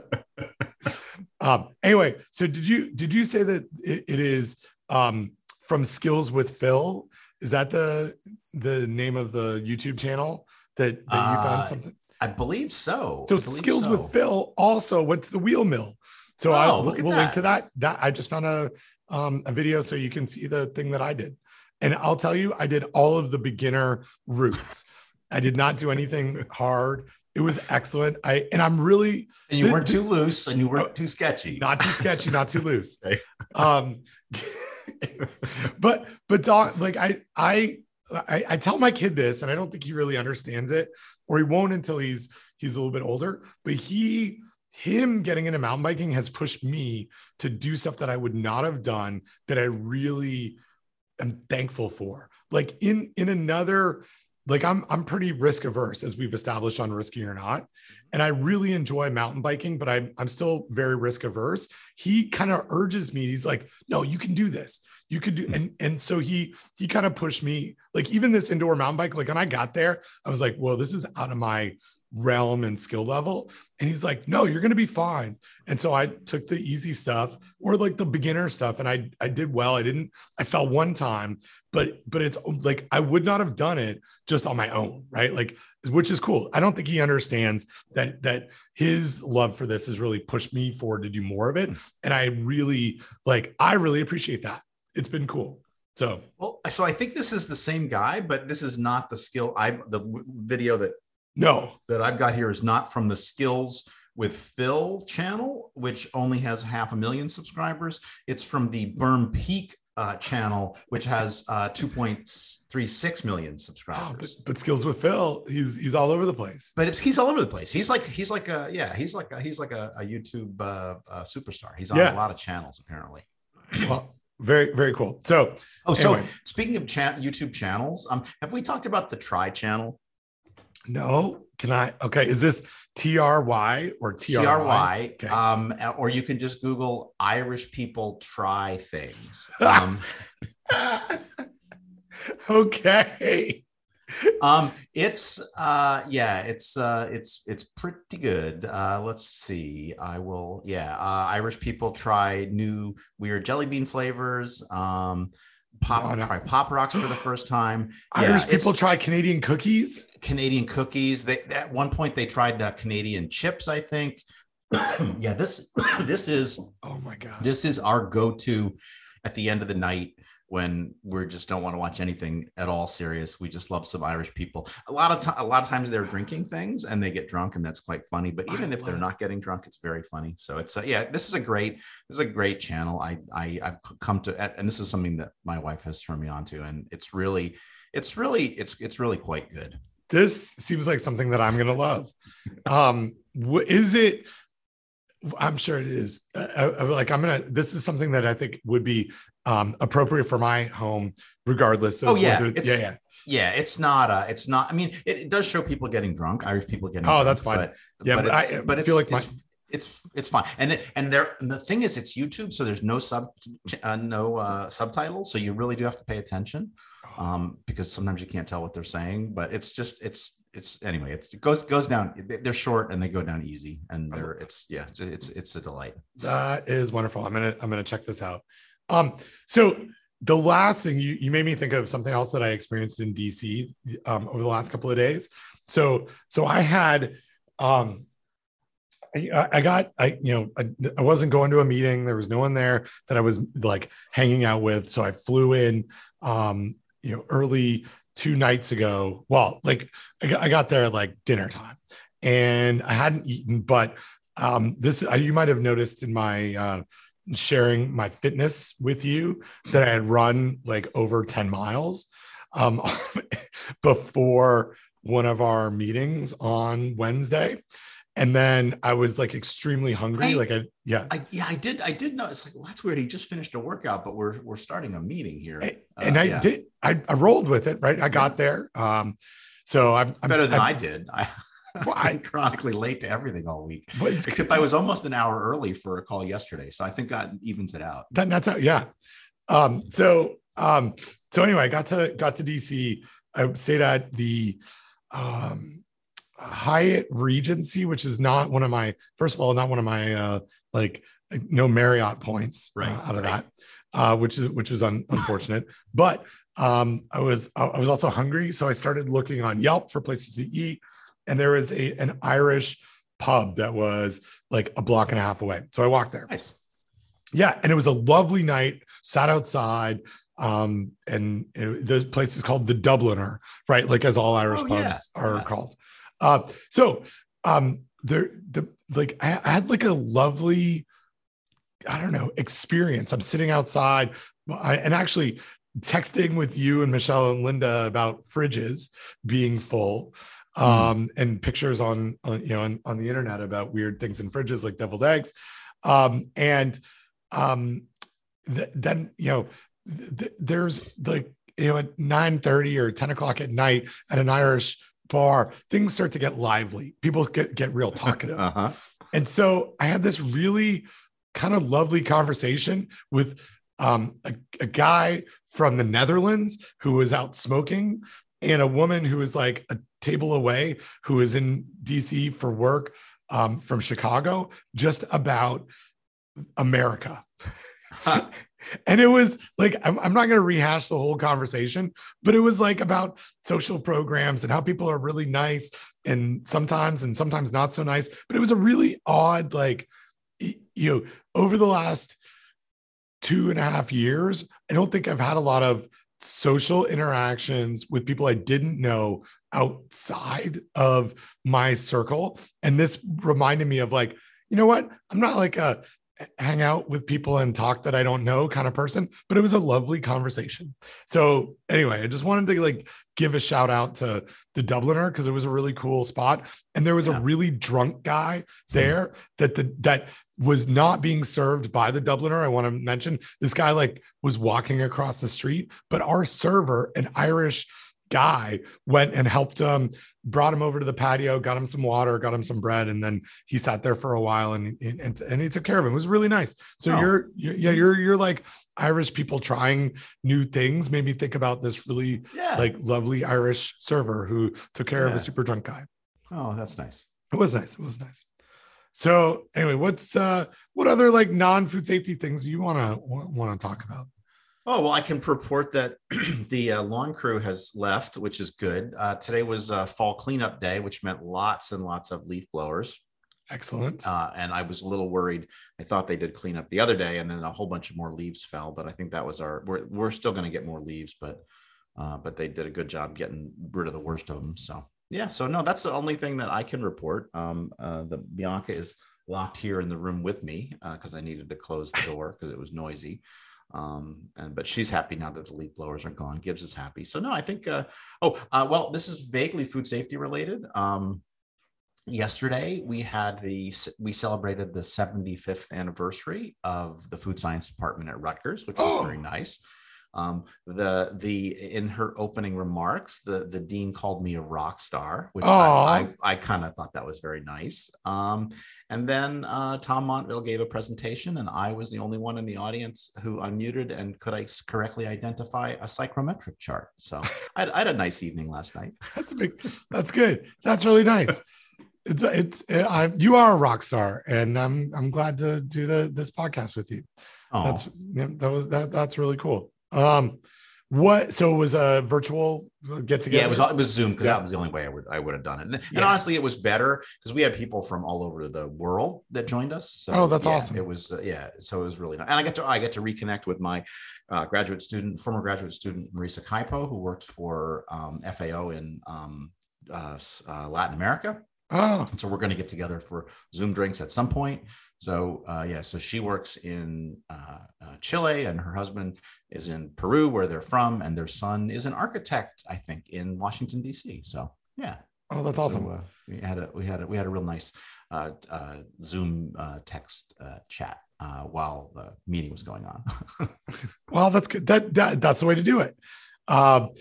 um anyway, so did you did you say that it, it is um, from Skills with Phil. Is that the the name of the YouTube channel that, that you found uh, something? I believe so. So Skills so. with Phil also went to the wheel mill. So oh, I will we'll link to that. That I just found a um, a video so you can see the thing that I did. And I'll tell you, I did all of the beginner routes. I did not do anything hard. It was excellent. I and I'm really and you weren't too loose and you weren't too sketchy. not too sketchy, not too loose. Um, but but Don, like I I I I tell my kid this, and I don't think he really understands it, or he won't until he's he's a little bit older. But he him getting into mountain biking has pushed me to do stuff that I would not have done that I really am thankful for. Like in in another like I'm I'm pretty risk averse as we've established on risky or not. And I really enjoy mountain biking, but I'm I'm still very risk averse. He kind of urges me. He's like, "No, you can do this. You could do." Hmm. And and so he he kind of pushed me. Like even this indoor mountain bike. Like when I got there, I was like, "Well, this is out of my realm and skill level." And he's like, "No, you're gonna be fine." And so I took the easy stuff or like the beginner stuff, and I I did well. I didn't. I fell one time, but but it's like I would not have done it just on my own, right? Like which is cool. I don't think he understands that that his love for this has really pushed me forward to do more of it, and I really like. I really appreciate that. It's been cool. So Well, so I think this is the same guy, but this is not the skill. I've the video that no, that I've got here is not from the skills with Phil channel, which only has half a million subscribers. It's from the Berm Peak uh, channel, which has uh, 2.36 million oh, but, subscribers. but skills with Phil, he's he's all over the place. but it's, he's all over the place. He's like he's like a yeah he's like a, he's like a, a YouTube uh, uh, superstar. He's on Yeah. a lot of channels apparently. Well, very very cool. So Oh, so Anyway. speaking of cha- YouTube channels, um, have we talked about the Try channel? No, can I? Okay, is this T R Y or T R Y? Okay. um, or you can just Google Irish people try things. Um, okay. um, it's uh, yeah, it's uh, it's it's pretty good. Uh, let's see. I will. Yeah, uh, Irish people try new weird jelly bean flavors. Um, pop No, try pop rocks for the first time. Yeah, Irish it's- people try Canadian cookies. Canadian cookies. They at one point they tried uh, Canadian chips. I think. yeah, this this is Oh my god. this is our go-to at the end of the night when we just don't want to watch anything at all serious we just love some irish people a lot of time a lot of times they're drinking things and they get drunk and that's quite funny but I even if they're not getting drunk it's very funny so it's uh, yeah this is a great this is a great channel i i i've come to and this is something that my wife has turned me on to and it's really it's really it's it's really quite good this seems like something that I'm gonna love. Um, is it? I'm sure it is. Uh, uh, like I'm gonna. This is something that I think would be um, appropriate for my home, regardless of Oh, yeah, whether. it's- Yeah, yeah. yeah it's not uh it's not i mean it, it does show people getting drunk irish people getting Oh, drunk, that's fine. but, Yeah, but I- it's, I but feel like my- it's, it's it's fine and it, and there and the thing is it's youtube so there's no sub uh, no uh subtitles so you really do have to pay attention um because sometimes you can't tell what they're saying but it's just it's it's anyway it's, it goes goes down they're short and they go down easy and they're it's yeah it's it's a delight That is wonderful. I'm gonna I'm gonna check this out. Um, so the last thing you you made me think of something else that I experienced in DC um, over the last couple of days. So so I had um I, I got I you know I, I wasn't going to a meeting. There was no one there that I was like hanging out with. So I flew in um you know early two nights ago. Well, like I got, there at like dinner time, and I hadn't eaten, but um this uh, you might have noticed in my uh sharing my fitness with you that I had run like over 10 miles um before one of our meetings on Wednesday and then I was like extremely hungry Hey. like I yeah I, yeah i did i did notice like well, that's weird he just finished a workout but we're we're starting a meeting here A- Uh, and I yeah. did I, I rolled with it right I got there um so I'm, I'm better than I'm- I did. I, Well, I- I'm chronically late to everything all week. but it's- Except I was almost an hour early for a call yesterday, so I think that evens it out. that that's how yeah um so um so anyway i got to got to dc i stayed at the um hyatt regency which is not one of my first of all not one of my uh like no marriott points uh, Right, out of right. that uh which is which was un, unfortunate but um i was i I was also hungry so i started looking on yelp for places to eat and there was a an irish pub that was like a block and a half away so i walked there Nice. yeah and it was a lovely night sat outside Um, and it, the place is called the Dubliner, right? Like as all Irish Oh, pubs yeah. are Yeah. called. Uh, so um, there, the like I, I had like a lovely, I don't know, experience. I'm sitting outside I, and actually texting with you and Michelle and Linda about fridges being full um, and pictures on, on you know on, on the internet about weird things in fridges like deviled eggs um, and um, th- then you know th- there's like you know at 9 30 or 10 o'clock at night at an irish bar things start to get lively people get, get real talkative Uh-huh. and so I had this really kind of lovely conversation with um, a, a guy from the Netherlands who was out smoking and a woman who was like a table away who is in DC for work um, from Chicago, just about America. And it was like, I'm, I'm not going to rehash the whole conversation, but it was like about social programs and how people are really nice and sometimes and sometimes not so nice. But it was a really odd, like, you know, over the last two and a half years, I don't think I've had a lot of social interactions with people I didn't know outside of my circle. And this reminded me of like, you know what? I'm not like a hang out with people and talk that I don't know kind of person, but it was a lovely conversation. So anyway, I just wanted to like give a shout out to the Dubliner because it was a really cool spot. And there was Yeah. a really drunk guy hmm. there that the that was not being served by the Dubliner. I want to mention this guy like was walking across the street, but our server, an Irish guy, went and helped him, brought him over to the patio, got him some water, got him some bread, and then he sat there for a while and and, and he took care of him. It was really nice. So Oh. you're, you're yeah you're you're like Irish people trying new things. Made me think about this really Yeah. like lovely Irish server who took care of a super drunk guy. oh, that's nice. It was nice. It was nice. So anyway, what's uh what other like non-food safety things do you want to want to talk about? Oh, well, I can report that the uh, lawn crew has left, which is good. Uh, today was uh, fall cleanup day, which meant lots and lots of leaf blowers. Excellent. Uh, and I was a little worried. I thought they did clean up the other day, and then a whole bunch of more leaves fell. But I think that was our. We're we're still going to get more leaves, but uh, but they did a good job getting rid of the worst of them. So yeah. So no, that's the only thing that I can report. Um, uh, the Bianca is locked here in the room with me because I needed to close the door because it was noisy. Um, and but she's happy now that the leaf blowers are gone. Gibbs is happy. So no, I think. Uh, oh, uh, well, this is vaguely food safety related. Um, yesterday we had the we celebrated the 75th anniversary of the food science department at Rutgers, which was Oh. very nice. Um, the the in her opening remarks, the the dean called me a rock star, which I, I, I kind of thought that was very nice. Um, and then uh, Tom Montville gave a presentation, and I was the only one in the audience who unmuted and could I correctly identify a psychrometric chart. So I, had- I had a nice evening last night. That's a big. That's good. That's really nice. It's it's I, you are a rock star, and I'm I'm glad to do the this podcast with you. Oh, That's that was that that's really cool. Um, what? So it was a virtual get together. Yeah, it was it was Zoom because Yeah. that was the only way I would I would have done it. And, and honestly, it was better because we had people from all over the world that joined us. So Oh, that's yeah, awesome. It was uh, yeah, so it was really nice. And I get to I get to reconnect with my uh, graduate student, former graduate student Marisa Kaipo, who worked for um, FAO in um, uh, uh, Latin America. Oh, So we're going to get together for Zoom drinks at some point. So uh, yeah, so she works in uh, uh, Chile, and her husband is in Peru, where they're from, and their son is an architect, I think, in Washington D.C. So yeah, oh, that's awesome. So, uh, we had a we had a we had a real nice uh, uh, Zoom uh, text uh, chat uh, while the meeting was going on. Well, that's good. That, that that's the way to do it. Um,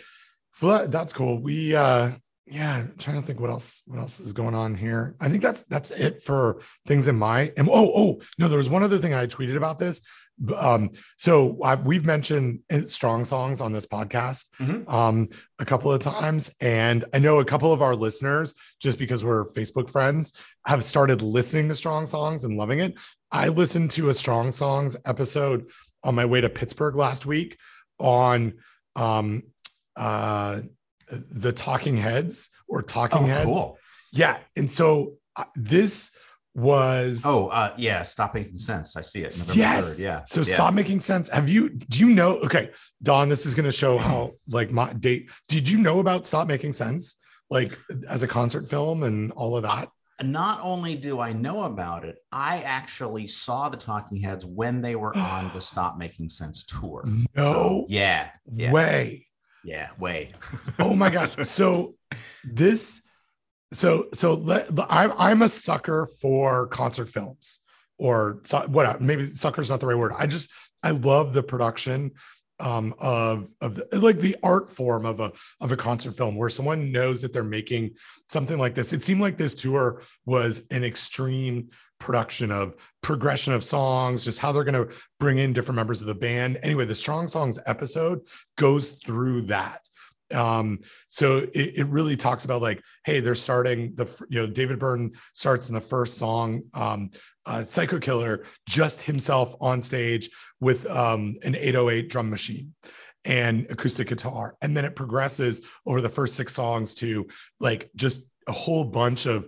well, that- that's cool. We uh yeah, I'm trying to think what else what else is going on here. I think that's that's it for things in my and oh oh no, there was one other thing I tweeted about this. Um, so I, we've mentioned strong songs on this podcast Mhm. um a couple of times, and I know a couple of our listeners, just because we're Facebook friends, have started listening to strong songs and loving it. I listened to a strong songs episode on my way to Pittsburgh last week on um uh the talking heads or talking oh, heads cool. yeah and so uh, this was Oh, uh, yeah. Stop making sense. I see it. November yes 3rd, Yeah. so yeah. stop making sense have you do you know okay don this is going to show how like my date did you know about stop making sense like as a concert film and all of that Not only do I know about it, I actually saw the Talking Heads when they were on the Stop Making Sense tour. no Yeah. Yeah. way Yeah. Way. oh my gosh so this so so let, I'm, I'm a sucker for concert films or what maybe sucker's not the right word i just i love the production um of of the, like the art form of a of a concert film where someone knows that they're making something like this it seemed like this tour was an extreme production of progression of songs just how they're going to bring in different members of the band. Anyway the strong songs episode goes through that. Um so it, it really talks about like hey they're starting the you know david byrne starts in the first song um uh, psycho killer just himself on stage with um an 808 drum machine and acoustic guitar. And then it progresses over the first six songs to like just a whole bunch of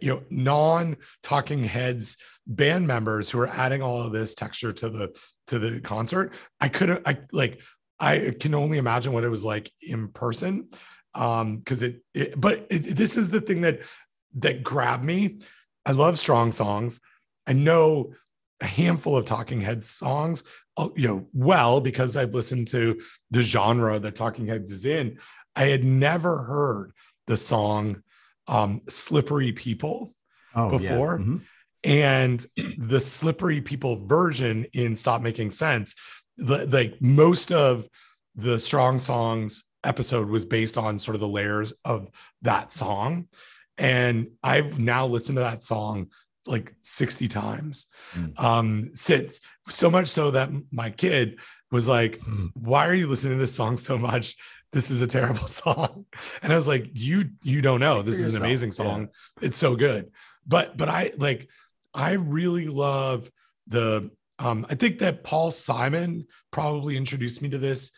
you know non talking heads band members who are adding all of this texture to the to the concert i couldn't i like I can only imagine what it was like in person. Um, because it, it, but it, this is the thing that that grabbed me. I love strong songs. I know a handful of Talking Heads songs, uh, you know, well because i've listened to the genre that Talking Heads is in. I had never heard the song um, "Slippery People." Oh, Before? Yeah. Mhm. and the slippery people version in stop making sense the, like most of the strong songs episode was based on sort of the layers of that song and i've now listened to that song like 60 times Mm. um since so much so that my kid was like Mm. why are you listening to this song so much this is a terrible song. And i was like you you don't know. This is an amazing Yeah. song it's so good. But but i like i really love the um i think that paul simon probably introduced me to this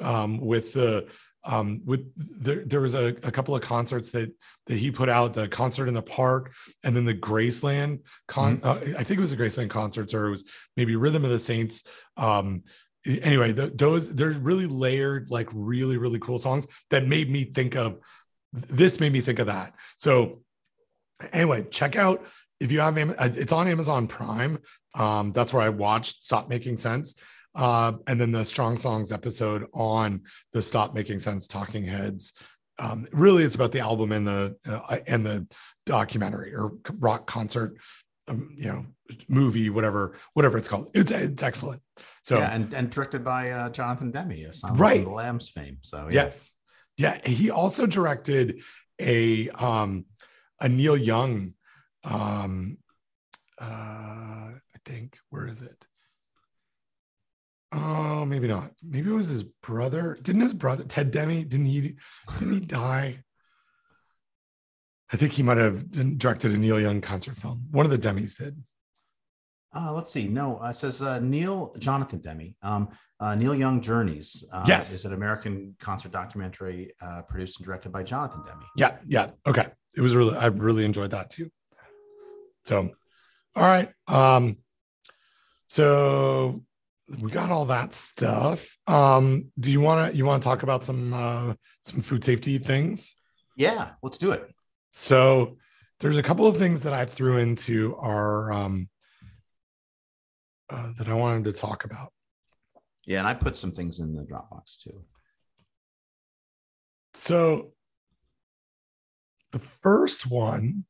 um with the um with there, there was a, a couple of concerts that that he put out the concert in the park and then the graceland con uh, i think it was the graceland concerts or it was maybe rhythm of the saints um anyway the, those they're really layered like really really cool songs that made me think of this made me think of that. So anyway check out if you have uh, it's on amazon prime. Um that's where i watched stop making sense. Uh and then the strong songs episode on the stop making sense talking heads. Um really it's about the album and the uh, and the documentary or rock concert um, you know movie whatever whatever it's called. It's it's excellent so yeah, and, and directed by uh, Jonathan Demme, a Silence Right. of the Lambs fame. So yeah. Yes. Yeah. He also directed a um a Neil Young um uh I think where is it? Oh, maybe not. Maybe it was his brother. Didn't his brother Ted Demme? Didn't he didn't he die? I think he might have directed a Neil Young concert film. One of the Demmes did. Uh, let's see. No, uh, it says uh, Neil Jonathan Demme. Um, uh, Neil Young Journeys. Uh, Yes. is an American concert documentary uh, produced and directed by Jonathan Demme. Yeah, yeah. Okay. It was really I really enjoyed that too. So all right. Um so we got all that stuff. Um do you want to you want to talk about some uh some food safety things? Yeah, let's do it. So there's a couple of things that I threw into our um uh, that I wanted to talk about. Yeah, and I put some things in the Dropbox too. So the first one,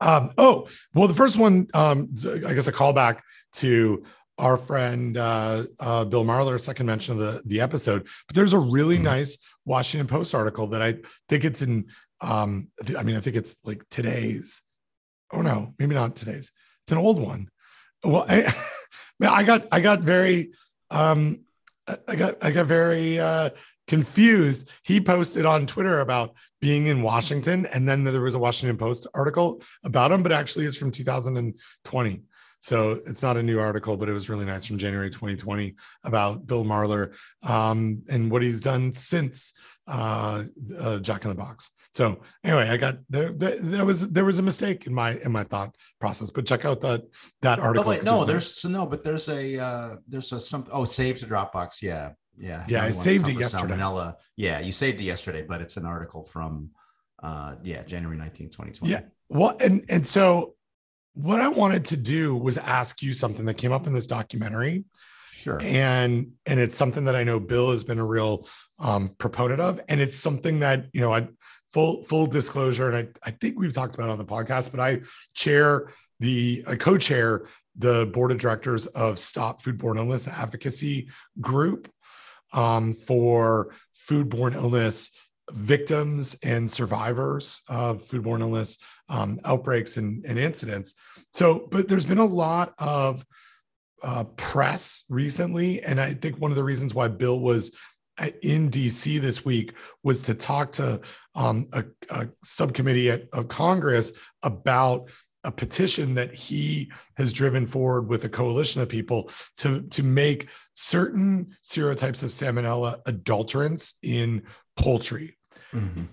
um, oh, well, the first one, um, I guess a callback to our friend uh, uh, Bill Marler's second mention of the, the episode. But there's a really nice Washington Post article that I think it's in, um, I mean, I think it's like today's. Oh no, maybe not today's. It's an old one. Well, I, man, I got I got very um, I got I got very uh, confused. He posted on Twitter about being in Washington, and then there was a Washington Post article about him, but actually it's from 2020. So it's not a new article, but it was really nice from January 2020 about Bill Marler um, and what he's done since uh, uh, Jack in the Box. So anyway, I got there, there. There was there was a mistake in my in my thought process. But check out that that article. Oh, wait, no, there's no, but there's a uh there's a some oh save to Dropbox. Yeah, yeah, yeah. I saved it yesterday. Salmonella. Yeah, you saved it yesterday, but it's an article from uh yeah January 19, 2020. Yeah. Well, and and so what I wanted to do was ask you something that came up in this documentary. Sure. And and it's something that I know Bill has been a real um, proponent of, and it's something that you know I full full disclosure, and I I think we've talked about on the podcast, but I chair the I co-chair the board of directors of Stop Foodborne Illness Advocacy Group um, for foodborne illness victims and survivors of foodborne illness um, outbreaks and, and, incidents. So, but there's been a lot of uh, press recently, and I think one of the reasons why Bill was in DC this week was to talk to um, a, a, subcommittee at, of Congress about a petition that he has driven forward with a coalition of people to, to make certain serotypes of salmonella adulterants in poultry. Mm-hmm.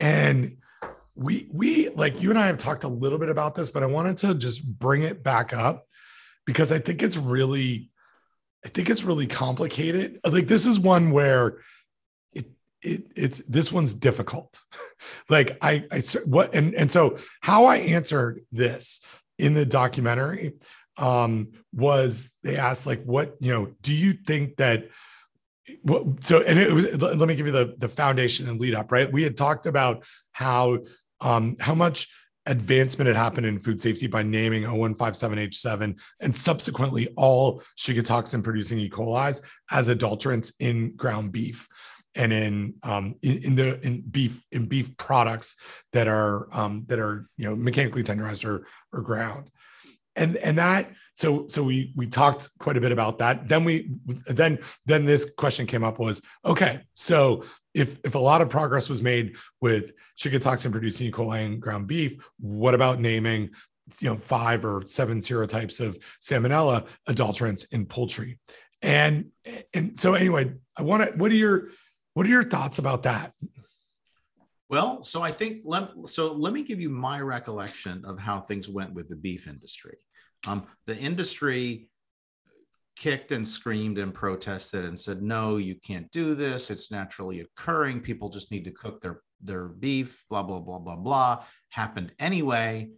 And we we like you and I have talked a little bit about this, but I wanted to just bring it back up because I think it's really I think it's really complicated. Like this is one where it it it's this one's difficult. like I I what and and so how I answered this in the documentary um was they asked like what you know do you think that well, so and it was let me give you the the foundation and lead up right we had talked about how um how much advancement had happened in food safety by naming 0157H7 and subsequently all Shiga toxin producing E. coli's as adulterants in ground beef and in um, in, in, the in beef in beef products that are um, that are you know mechanically tenderized or or ground and and that so so we we talked quite a bit about that. Then we then then this question came up was okay so if if a lot of progress was made with Shiga toxin producing E. coli and ground beef what about naming you know five or seven serotypes of salmonella adulterants in poultry? And and so anyway i want to what are your what are your thoughts about that well, so I think let so let me give you my recollection of how things went with the beef industry. Um, the industry kicked and screamed and protested and said, "No, you can't do this. It's naturally occurring. People just need to cook their their beef." Blah blah blah blah blah. Happened anyway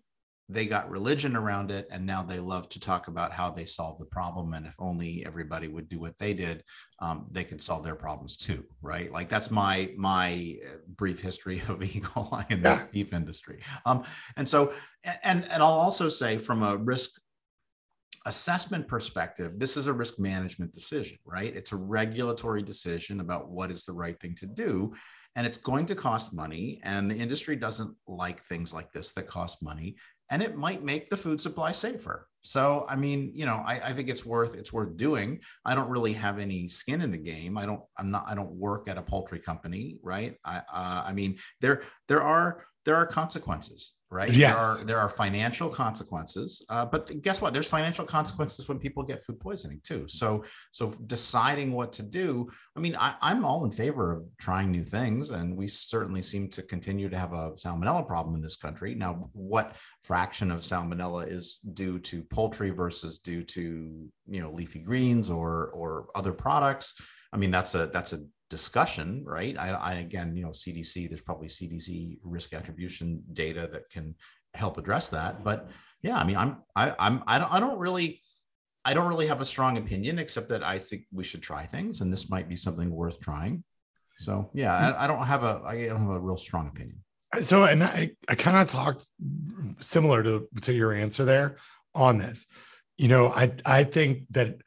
they got religion around it and now they love to talk about how they solved the problem and if only everybody would do what they did um, they could solve their problems too right? Like that's my my uh, brief history of e coli in the beef industry. Um, and so and and i'll also say from a risk assessment perspective this is a risk management decision right? It's a regulatory decision about what is the right thing to do and it's going to cost money and the industry doesn't like things like this that cost money and it might make the food supply safer. So, I mean, you know, I, I, think it's worth it's worth doing. I don't really have any skin in the game. I don't. I'm not. I don't work at a poultry company, right? I. Uh, I mean, there there are there are consequences right? Yes. There are, there are financial consequences, uh, but guess what? There's financial consequences when people get food poisoning too. So, so deciding what to do. I mean, I, I'm all in favor of trying new things, and we certainly seem to continue to have a salmonella problem in this country. Now, what fraction of salmonella is due to poultry versus due to you know leafy greens or or other products? I mean, that's a that's a discussion, right? I, I, again, you know, CDC, there's probably CDC risk attribution data that can help address that. But yeah, I mean, I'm, I, I'm, I don't, I don't really, I don't really have a strong opinion, except that I think we should try things, and this might be something worth trying. So yeah, I, I don't have a, I don't have a real strong opinion. So, and I, I kind of talked similar to to your answer there on this. You know, I, I think that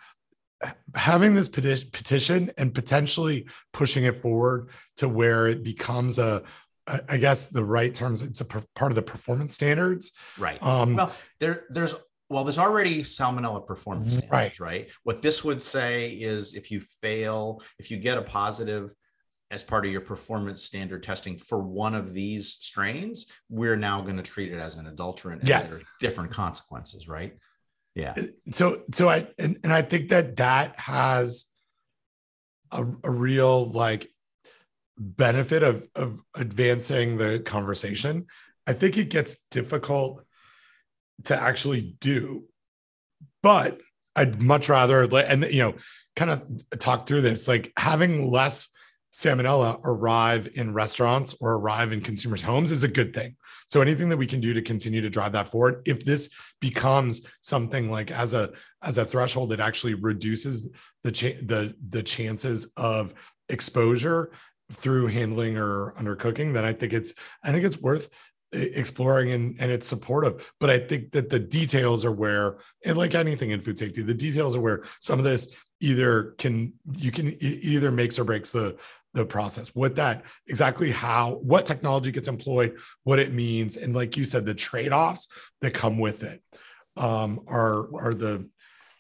having this petition and potentially pushing it forward to where it becomes a I guess the right terms it's a part of the performance standards right um, well there there's well there's already salmonella performance standards right. right what this would say is if you fail if you get a positive as part of your performance standard testing for one of these strains we're now going to treat it as an adulterant and yes. different consequences right yeah so so i and, and i think that that has a, a real like benefit of of advancing the conversation. I think it gets difficult to actually do, but I'd much rather and you know kind of talk through this like having less salmonella arrive in restaurants or arrive in consumers' homes is a good thing. So anything that we can do to continue to drive that forward, if this becomes something like as a as a threshold that actually reduces the cha- the the chances of exposure through handling or undercooking, then I think it's I think it's worth exploring and, and it's supportive but i think that the details are where and like anything in food safety the details are where some of this either can you can either makes or breaks the the process. What that exactly how what technology gets employed what it means and like you said the trade-offs that come with it um, are are the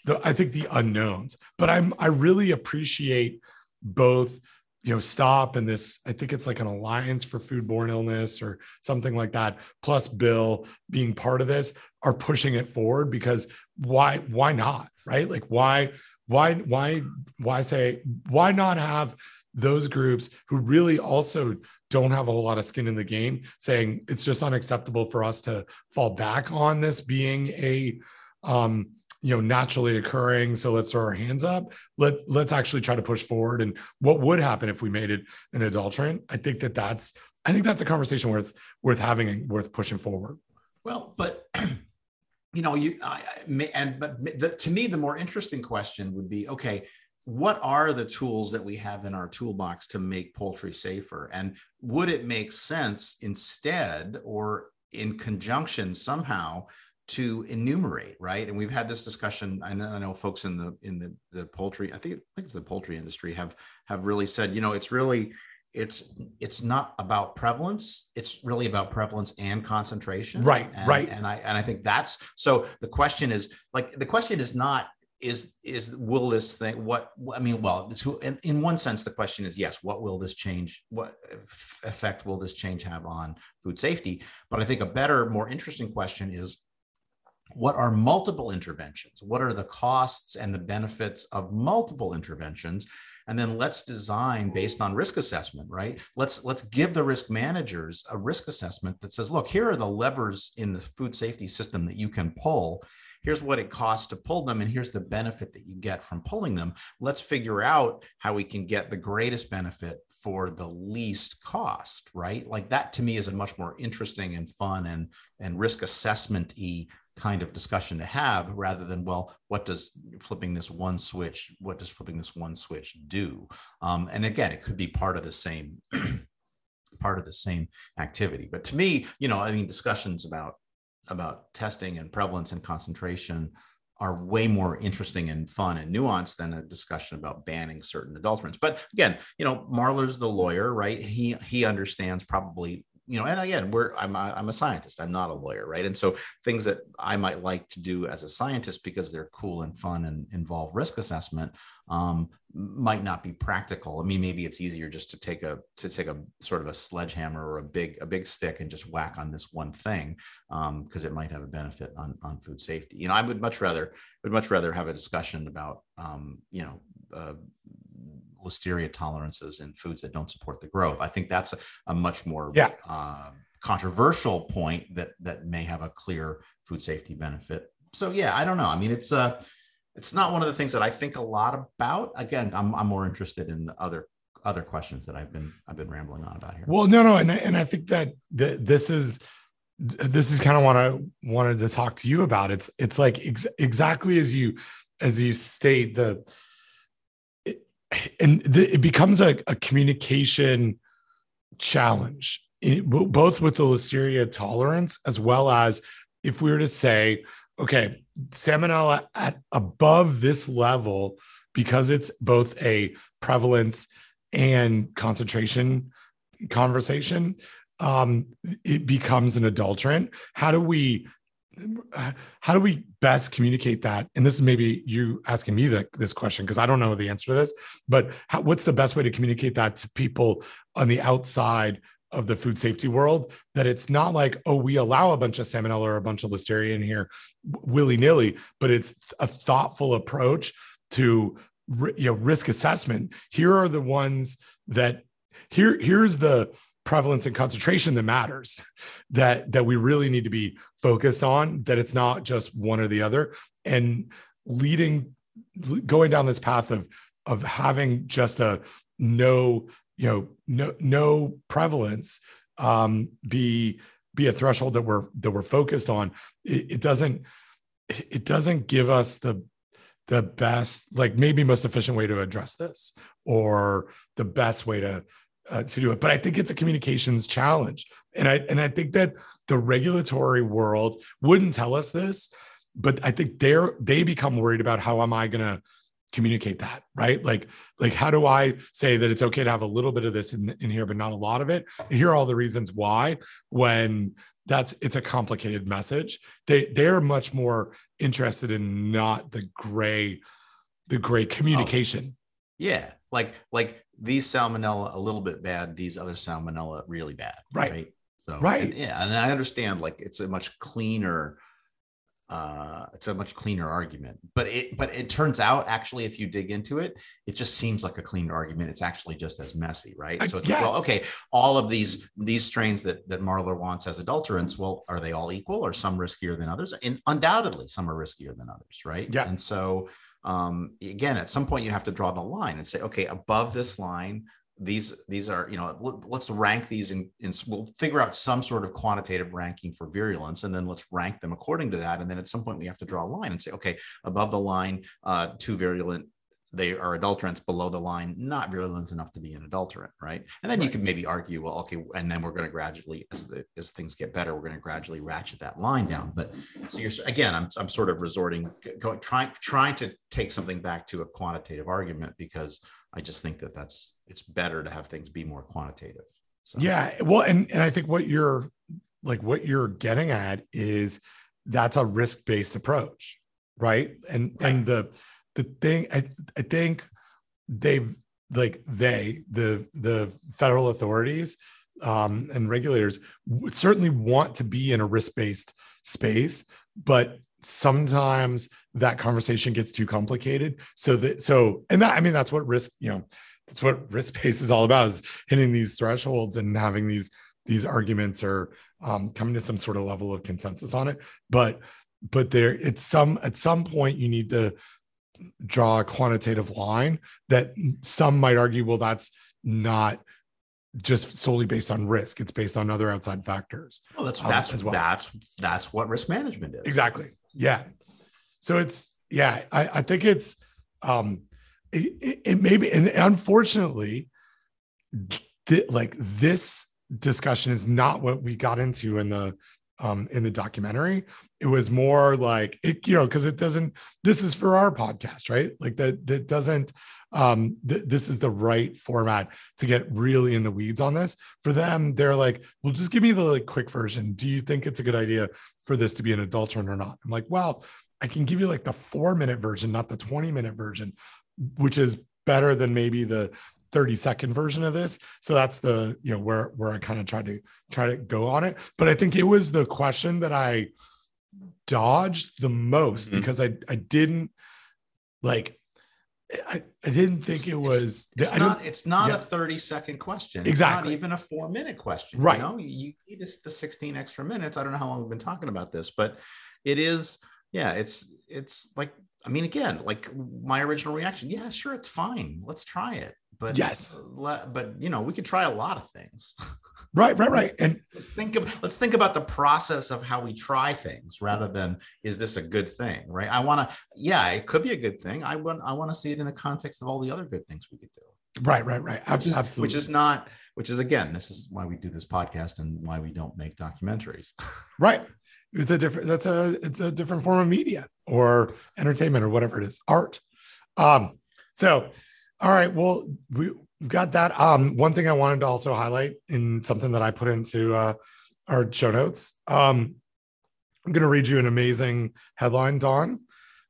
the i think the unknowns. But i'm i really appreciate both you know stop and this i think it's like an alliance for foodborne illness or something like that plus bill being part of this are pushing it forward because why why not right? Like why why why why say why not have those groups who really also don't have a whole lot of skin in the game saying it's just unacceptable for us to fall back on this being a um, you know naturally occurring so let's throw our hands up. Let's let's actually try to push forward and what would happen if we made it an adulterant i think that that's i think that's a conversation worth worth having and worth pushing forward. Well but you know you I, I, and but the, to me the more interesting question would be okay what are the tools that we have in our toolbox to make poultry safer? And would it make sense instead or in conjunction somehow to enumerate right? And we've had this discussion i know, I know folks in the in the, the poultry i think i think it's the poultry industry have have really said you know it's really it's it's not about prevalence. It's really about prevalence and concentration. Right and, right. and i and i think that's so the question is like the question is not is is will this thing what i mean well in, in one sense the question is yes what will this change what effect will this change have on food safety? But i think a better more interesting question is what are multiple interventions? What are the costs and the benefits of multiple interventions and then let's design based on risk assessment right? Let's let's give the risk managers a risk assessment that says look here are the levers in the food safety system that you can pull. Here's what it costs to pull them and here's the benefit that you get from pulling them. Let's figure out how we can get the greatest benefit for the least cost right? Like that to me is a much more interesting and fun and and risk assessment y kind of discussion to have rather than well what does flipping this one switch what does flipping this one switch do um, and again it could be part of the same part of the same activity but to me you know i mean discussions about about testing and prevalence and concentration are way more interesting and fun and nuanced than a discussion about banning certain adulterants. But again, you know, Marler's the lawyer, right? He he understands probably you know, and again, we're I'm a, I'm a scientist. I'm not a lawyer, right? And so things that I might like to do as a scientist because they're cool and fun and involve risk assessment um, might not be practical. I mean, maybe it's easier just to take a to take a sort of a sledgehammer or a big a big stick and just whack on this one thing because um, it might have a benefit on on food safety. You know, I would much rather would much rather have a discussion about um, you know. Uh, listeria tolerances in foods that don't support the growth. I think that's a, a much more yeah. uh, controversial point that that may have a clear food safety benefit. So yeah, I don't know. I mean, it's uh it's not one of the things that I think a lot about. Again, I'm I'm more interested in the other other questions that I've been I've been rambling on about here. Well, no, no, and and I think that the, this is this is kind of what I wanted to talk to you about. It's it's like ex- exactly as you as you state the and it becomes a, a communication challenge both with the listeria tolerance as well as if we were to say okay salmonella at above this level because it's both a prevalence and concentration conversation um, it becomes an adulterant. How do we how do we best communicate that? And this is maybe you asking me this question because I don't know the answer to this, but how, what's the best way to communicate that to people on the outside of the food safety world? That it's not like, oh, we allow a bunch of salmonella or a bunch of listeria in here willy nilly, but it's a thoughtful approach to you know risk assessment. Here are the ones that here here's the prevalence and concentration that matters that that we really need to be focused on that it's not just one or the other. And leading going down this path of of having just a no you know no no prevalence um be be a threshold that we're that we're focused on it, it doesn't it doesn't give us the the best like maybe most efficient way to address this or the best way to uh, to do it. But i think it's a communications challenge. And i and i think that the regulatory world wouldn't tell us this but i think they're they become worried about how am i going to communicate that right? Like like how do i say that it's okay to have a little bit of this in, in here but not a lot of it? And here are all the reasons why when that's it's a complicated message. They they're much more interested in not the gray the gray communication. Oh, yeah like like these salmonella a little bit bad these other salmonella really bad right, right? so right and, yeah and i understand like it's a much cleaner uh, it's a much cleaner argument. But it but it turns out actually, if you dig into it, it just seems like a cleaner argument. It's actually just as messy, right? So it's like, well, okay, all of these these strains that that Marler wants as adulterants, well, are they all equal or some riskier than others? And undoubtedly, some are riskier than others, right? Yeah. And so um, again, at some point you have to draw the line and say, okay, above this line, these these are you know let's rank these in we'll figure out some sort of quantitative ranking for virulence and then let's rank them according to that. And then at some point we have to draw a line and say okay above the line uh, too virulent they are adulterants below the line not virulent enough to be an adulterant right and then right. you can maybe argue well okay and then we're going to gradually as the as things get better we're going to gradually ratchet that line down but so you're again i'm, I'm sort of resorting going trying trying to take something back to a quantitative argument because i just think that that's it's better to have things be more quantitative. So. Yeah, well, and and I think what you're like what you're getting at is that's a risk based approach, right? And right. and the the thing I I think they've like they the the federal authorities um, and regulators would certainly want to be in a risk based space, but sometimes that conversation gets too complicated. So that so and that I mean that's what risk you know that's what risk based is all about is hitting these thresholds and having these these arguments or um, coming to some sort of level of consensus on it but but there it's some at some point you need to draw a quantitative line that some might argue well that's not just solely based on risk. It's based on other outside factors well that's um, that's well. that's that's what risk management is. Exactly. Yeah. So it's yeah i, I think it's um it, it may be, and unfortunately, th- like this discussion is not what we got into in the um in the documentary it was more like it you know because it doesn't this is for our podcast right like that that doesn't um th- this is the right format to get really in the weeds on this for them they're like well just give me the like quick version do you think it's a good idea for this to be an adulterant or not i'm like well i can give you like the four minute version not the 20 minute version which is better than maybe the 30 second version of this. So that's the, you know, where where I kind of tried to try to go on it. But I think it was the question that I dodged the most mm-hmm. because I I didn't like I, I didn't think it was it's, it's not it's not yeah. a 30 second question it's exactly not even a four minute question right you know you need this, the 16 extra minutes i don't know how long we've been talking about this but it is yeah it's it's like I mean, again, like my original reaction, yeah, sure, it's fine. Let's try it. But yes, but you know, we could try a lot of things. Right, right, right. And let's think of let's think about the process of how we try things rather than is this a good thing, right? I want to, yeah, it could be a good thing. I want I want to see it in the context of all the other good things we could do. Right, right, right. Which is, Absolutely. Which is not, which is again, this is why we do this podcast and why we don't make documentaries. right. It's a different, that's a, it's a different form of media or entertainment or whatever it is, art. Um, so, all right, well, we, we've got that. Um, one thing I wanted to also highlight in something that I put into uh, our show notes. Um, I'm going to read you an amazing headline, Don.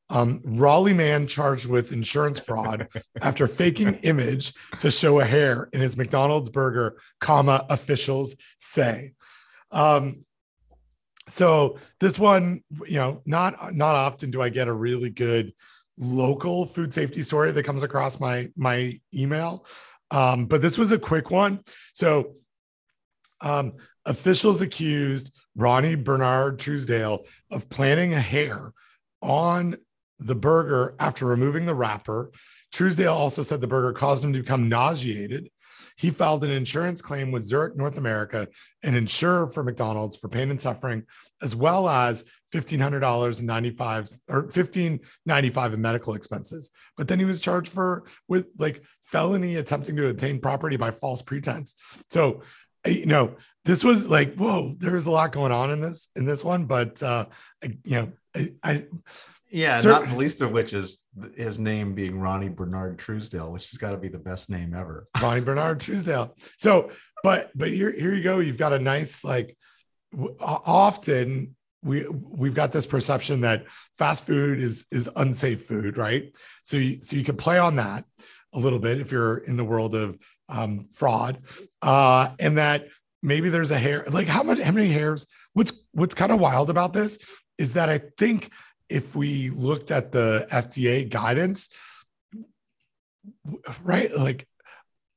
Um, Raleigh man charged with insurance fraud after faking image to show a hair in his McDonald's burger, comma officials say. Um, so this one, you know, not not often do I get a really good local food safety story that comes across my my email. Um, but this was a quick one. So um, officials accused Ronnie Bernard Truesdale of planting a hair on the burger after removing the wrapper. Truesdale also said the burger caused him to become nauseated. He filed an insurance claim with Zurich North America, an insurer for McDonald's for pain and suffering, as well as fifteen hundred dollars and ninety five or fifteen ninety five in medical expenses. But then he was charged for with like felony attempting to obtain property by false pretense. So you know this was like whoa there was a lot going on in this in this one but uh you know i, I yeah, not the least of which is his name being Ronnie Bernard Truesdale, which has got to be the best name ever. Ronnie Bernard Truesdale. So, but but here here you go. You've got a nice like. Often we we've got this perception that fast food is is unsafe food, right? So you, so you can play on that a little bit if you're in the world of um, fraud, uh, and that maybe there's a hair like how much how many hairs? What's what's kind of wild about this is that I think if we looked at the FDA guidance, right? Like,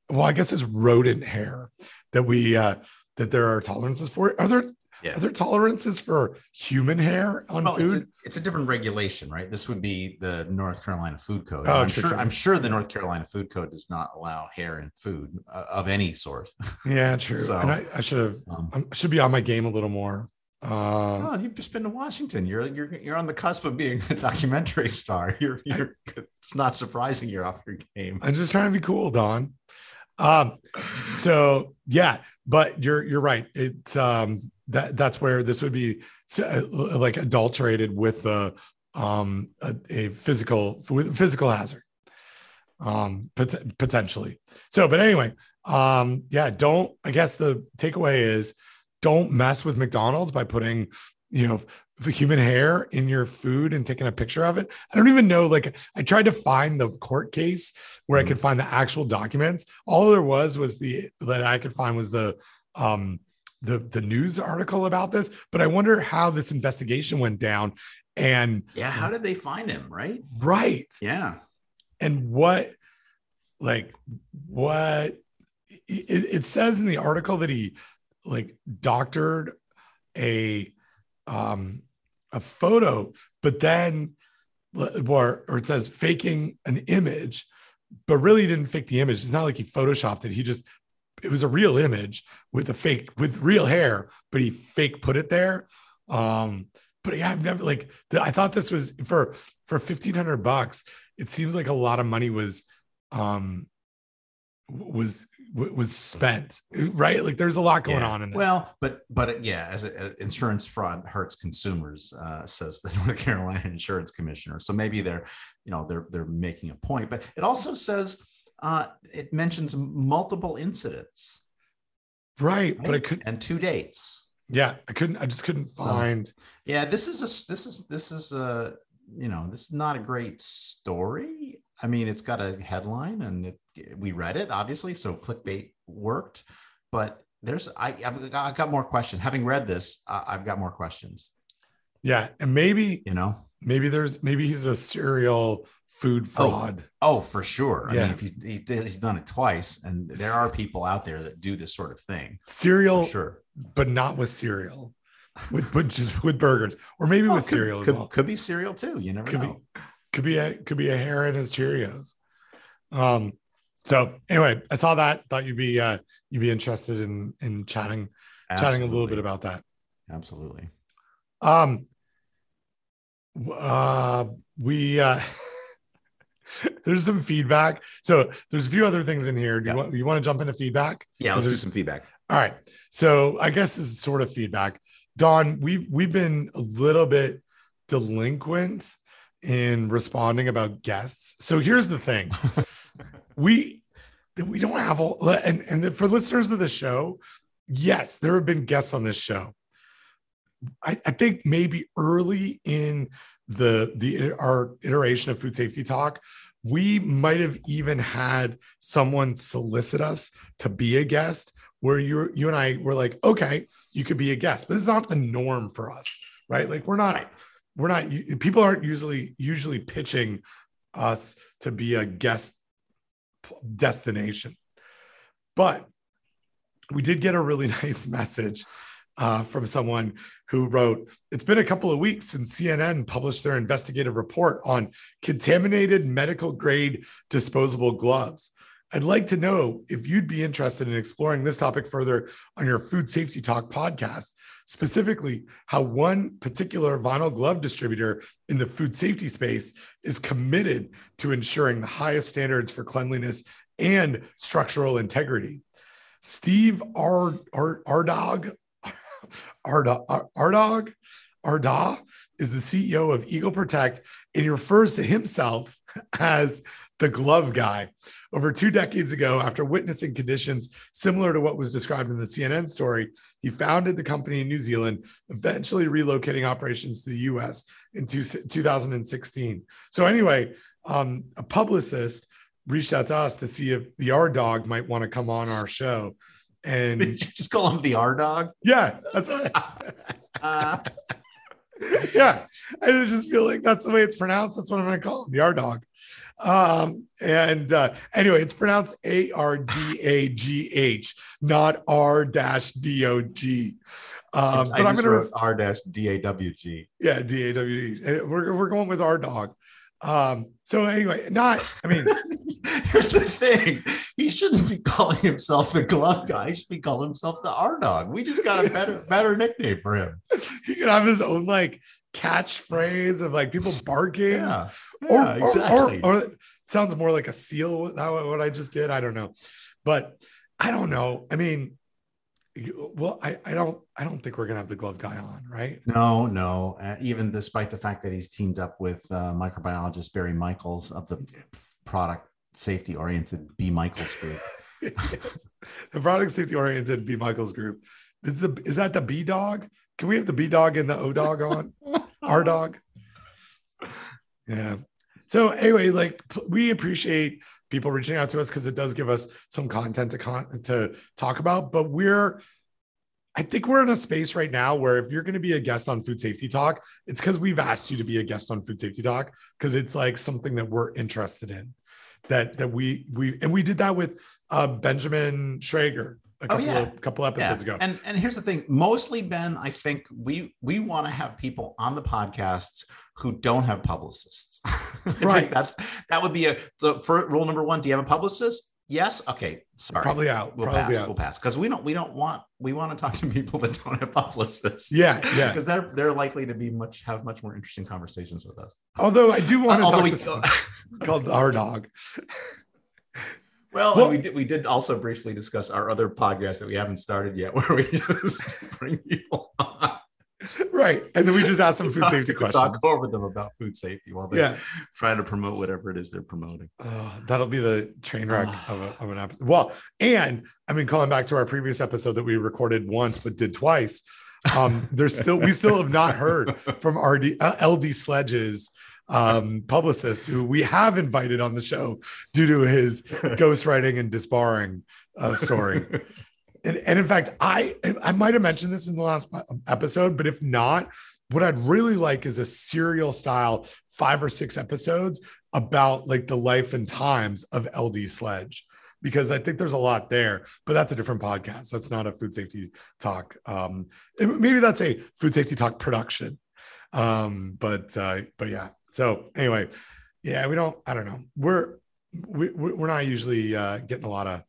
well, I guess it's rodent hair that we uh that there are tolerances for. Are there yeah. are there tolerances for human hair on well, food? It's a, it's a, different regulation, right? This would be the North Carolina Food Code. Oh, I'm true, sure. True. I'm sure the North Carolina Food Code does not allow hair in food uh, of any sort. Yeah, true. so, and I, I should have um, I should be on my game a little more. Uh, oh, you've just been to Washington. You're you're you're on the cusp of being a documentary star. You're you're. it's not surprising you're off your game. I'm just trying to be cool, Don. Um, so yeah, but you're you're right. It's um that that's where this would be uh, like adulterated with a um a, a physical with physical hazard um pot- potentially. So, but anyway, um yeah, don't. I guess the takeaway is don't mess with McDonald's by putting, you know, human hair in your food and taking a picture of it. I don't even know. Like, I tried to find the court case where mm-hmm. I could find the actual documents. All there was was the that I could find was the um the the news article about this. But I wonder how this investigation went down. And yeah, how did they find him? Right. Right. Yeah. And what, like, what it, it says in the article that he like doctored a um a photo but then or, or it says faking an image but really didn't fake the image. It's not like he photoshopped it. He just it was a real image with a fake with real hair but he fake put it there. Um but yeah i've never like the, i thought this was for for 1500 bucks it seems like a lot of money was um was was spent right? Like there's a lot going yeah. on in this. Well but but uh, yeah as, a, as insurance fraud hurts consumers uh, says the north carolina insurance commissioner. So maybe they're you know they're they're making a point but it also says uh, it mentions multiple incidents. Right, right? but i could and two dates. Yeah i couldn't i just couldn't find so, yeah this is a this is this is a you know this is not a great story I mean, it's got a headline and it, we read it, obviously. So clickbait worked. But there's, I, I've, I've got more questions. Having read this, I've got more questions. Yeah. And maybe, you know, maybe there's, maybe he's a serial food oh, fraud. Oh, oh for sure. Yeah. I mean, if he, he, he's done it twice, and there are people out there that do this sort of thing. Cereal, sure, but not with cereal, with, just with burgers, or maybe oh, with could, cereal. Could, well. could, be cereal too. You never could know. Be, could be a could be a hair in his Cheerios. Um. So anyway, I saw that. Thought you'd be uh you'd be interested in in chatting Absolutely. chatting a little bit about that. Absolutely. Um. Uh. We. uh There's some feedback. So there's a few other things in here. Do yeah. you want you want to jump into feedback? Yeah, let's do some feedback. All right. So I guess this is sort of feedback. Don, we've we've been a little bit delinquent in responding about guests. So here's the thing. we we don't have all and, and for listeners of the show, yes, there have been guests on this show. I, I think maybe early in the the our iteration of food safety talk, we might have even had someone solicit us to be a guest where you you and I were like, okay, you could be a guest, but this is not the norm for us, right? Like we're not we're not people aren't usually usually pitching us to be a guest destination But we did get a really nice message uh, from someone who wrote, It's been a couple of weeks since CNN published their investigative report on contaminated medical grade disposable gloves. I'd like to know if you'd be interested in exploring this topic further on your Food Safety Talk podcast, specifically how one particular vinyl glove distributor in the food safety space is committed to ensuring the highest standards for cleanliness and structural integrity. Steve Ard- Ard- Ardog, Ardog, Ardog, Arda is the CEO of Eagle Protect, and he refers to himself as the glove guy. Over two decades ago, after witnessing conditions similar to what was described in the CNN story, he founded the company in New Zealand, eventually relocating operations to the US in two, 2016. So, anyway, um, a publicist reached out to us to see if the R dog might want to come on our show. And just call him the R dog. Yeah, that's it. uh, yeah, I just feel like that's the way it's pronounced. That's what I'm going to call him, the R dog. Um, and uh, anyway, it's pronounced A R D A G H, not R dash D O G. Um, but I'm going to R dash D A W G. Yeah, D A W G. We're, we're going with our dog. Um, so anyway, not, I mean, here's the thing. He shouldn't be calling himself the glove guy. He should be calling himself the R dog. We just got a better, better nickname for him. He could have his own like catchphrase of like people barking. Yeah, yeah or, exactly. Or, or, or, sounds more like a seal. That what I just did. I don't know, but I don't know. I mean, well, I, I don't I don't think we're gonna have the glove guy on, right? No, no. Uh, even despite the fact that he's teamed up with uh, microbiologist Barry Michaels of the product safety oriented B Michaels group. the product safety oriented B Michaels group. Is, the, is that the B dog? Can we have the B dog and the O dog on? our dog? Yeah. So anyway, like we appreciate people reaching out to us because it does give us some content to con- to talk about. But we're, I think we're in a space right now where if you're going to be a guest on Food Safety Talk, it's because we've asked you to be a guest on Food Safety Talk because it's like something that we're interested in. That that we we and we did that with uh, Benjamin Schrager a oh, couple oh, yeah. of couple episodes yeah. ago. And and here's the thing, mostly Ben, I think we we want to have people on the podcasts who don't have publicists. right. That's that would be a the for rule number one. Do you have a publicist? Yes. Okay. Sorry. Probably out. We'll Probably pass. Out. We'll pass because we don't we don't want we want to talk to people that don't have publicists. Yeah. Yeah. Because they're they're likely to be much have much more interesting conversations with us. Although I do want to talk we, to someone called our dog. Well, well we did we did also briefly discuss our other podcast that we haven't started yet, where we just bring people on. Right. And then we just ask them food talk, safety questions. Talk over them about food safety while they're yeah. trying to promote whatever it is they're promoting. Uh, that'll be the train wreck of, a, of an episode. Well, and I mean, calling back to our previous episode that we recorded once but did twice. Um, there's still we still have not heard from RD uh, LD Sledges um, publicist who we have invited on the show due to his ghostwriting and disbarring uh, story. and, and in fact, I I might have mentioned this in the last episode, but if not, what I'd really like is a serial style five or six episodes about like the life and times of LD Sledge because I think there's a lot there, but that's a different podcast. That's not a food safety talk. Um, maybe that's a food safety talk production. Um, but uh, but yeah, so anyway, yeah, we don't. I don't know. We're we, we're not usually uh, getting a lot of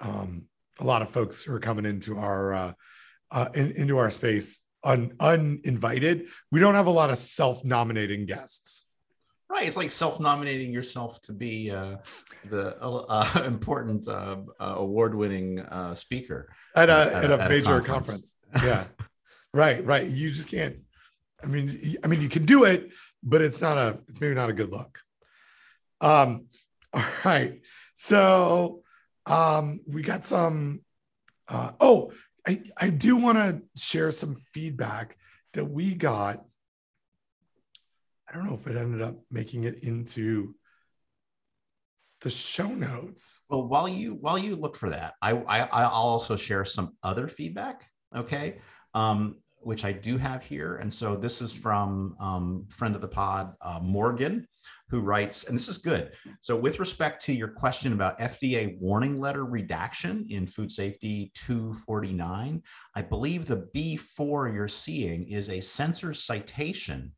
um, a lot of folks who are coming into our uh, uh, in, into our space un, uninvited. We don't have a lot of self-nominating guests. Right, it's like self-nominating yourself to be uh, the uh, important uh, uh, award-winning uh, speaker at a at, at a, at major a conference. conference. Yeah, right, right. You just can't. I mean, I mean, you can do it, but it's not a it's maybe not a good look. Um all right. So um we got some uh oh i i do want to share some feedback that we got. I don't know if it ended up making it into the show notes. Well while you while you look for that i, I i'll also share some other feedback okay? Um which I do have here. And so this is from um, friend of the pod, uh, Morgan. who writes, and this is good. So, with respect to your question about FDA warning letter redaction in Food Safety 249, I believe the B4 you're seeing is a censor citation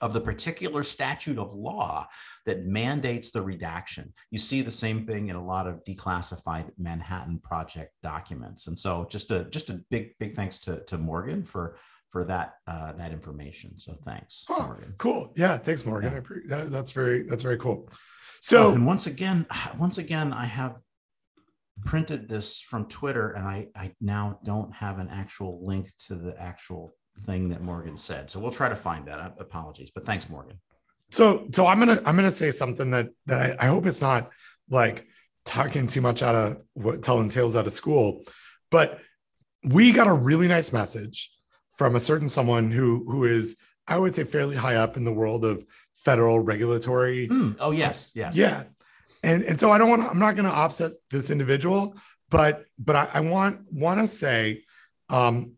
of the particular statute of law that mandates the redaction. You see the same thing in a lot of declassified Manhattan Project documents. And so just a just a big, big thanks to, to Morgan for for that uh, that information. So thanks, huh, Morgan. Cool. Yeah, thanks, Morgan. Yeah. Pre- that, that's very that's very cool. So and once again, once again, I have printed this from Twitter, and I I now don't have an actual link to the actual thing that Morgan said. So we'll try to find that. Apologies, but thanks, Morgan. So so I'm gonna I'm gonna say something that that I, I hope it's not like talking too much out of what telling tales out of school, but we got a really nice message from a certain someone who who is I would say fairly high up in the world of federal regulatory. Mm, oh yes, yes, yeah, and and so I don't want I'm not going to upset this individual, but but I, I want want to say um,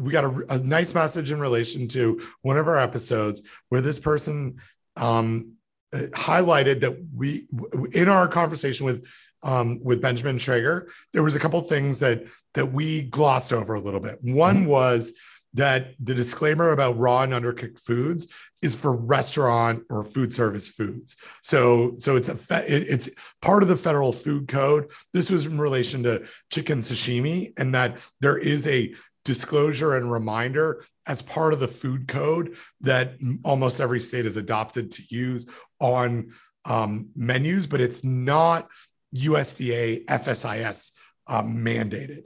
we got a, a, nice message in relation to one of our episodes where this person um, highlighted that we in our conversation with um, with Benjamin Traeger, there was a couple things that that we glossed over a little bit. One mm-hmm. was that the disclaimer about raw and undercooked foods is for restaurant or food service foods. So, so it's a fe- it, it's part of the federal food code. This was in relation to chicken sashimi, and that there is a disclosure and reminder as part of the food code that almost every state has adopted to use on um, menus, but it's not USDA FSIS um, mandated.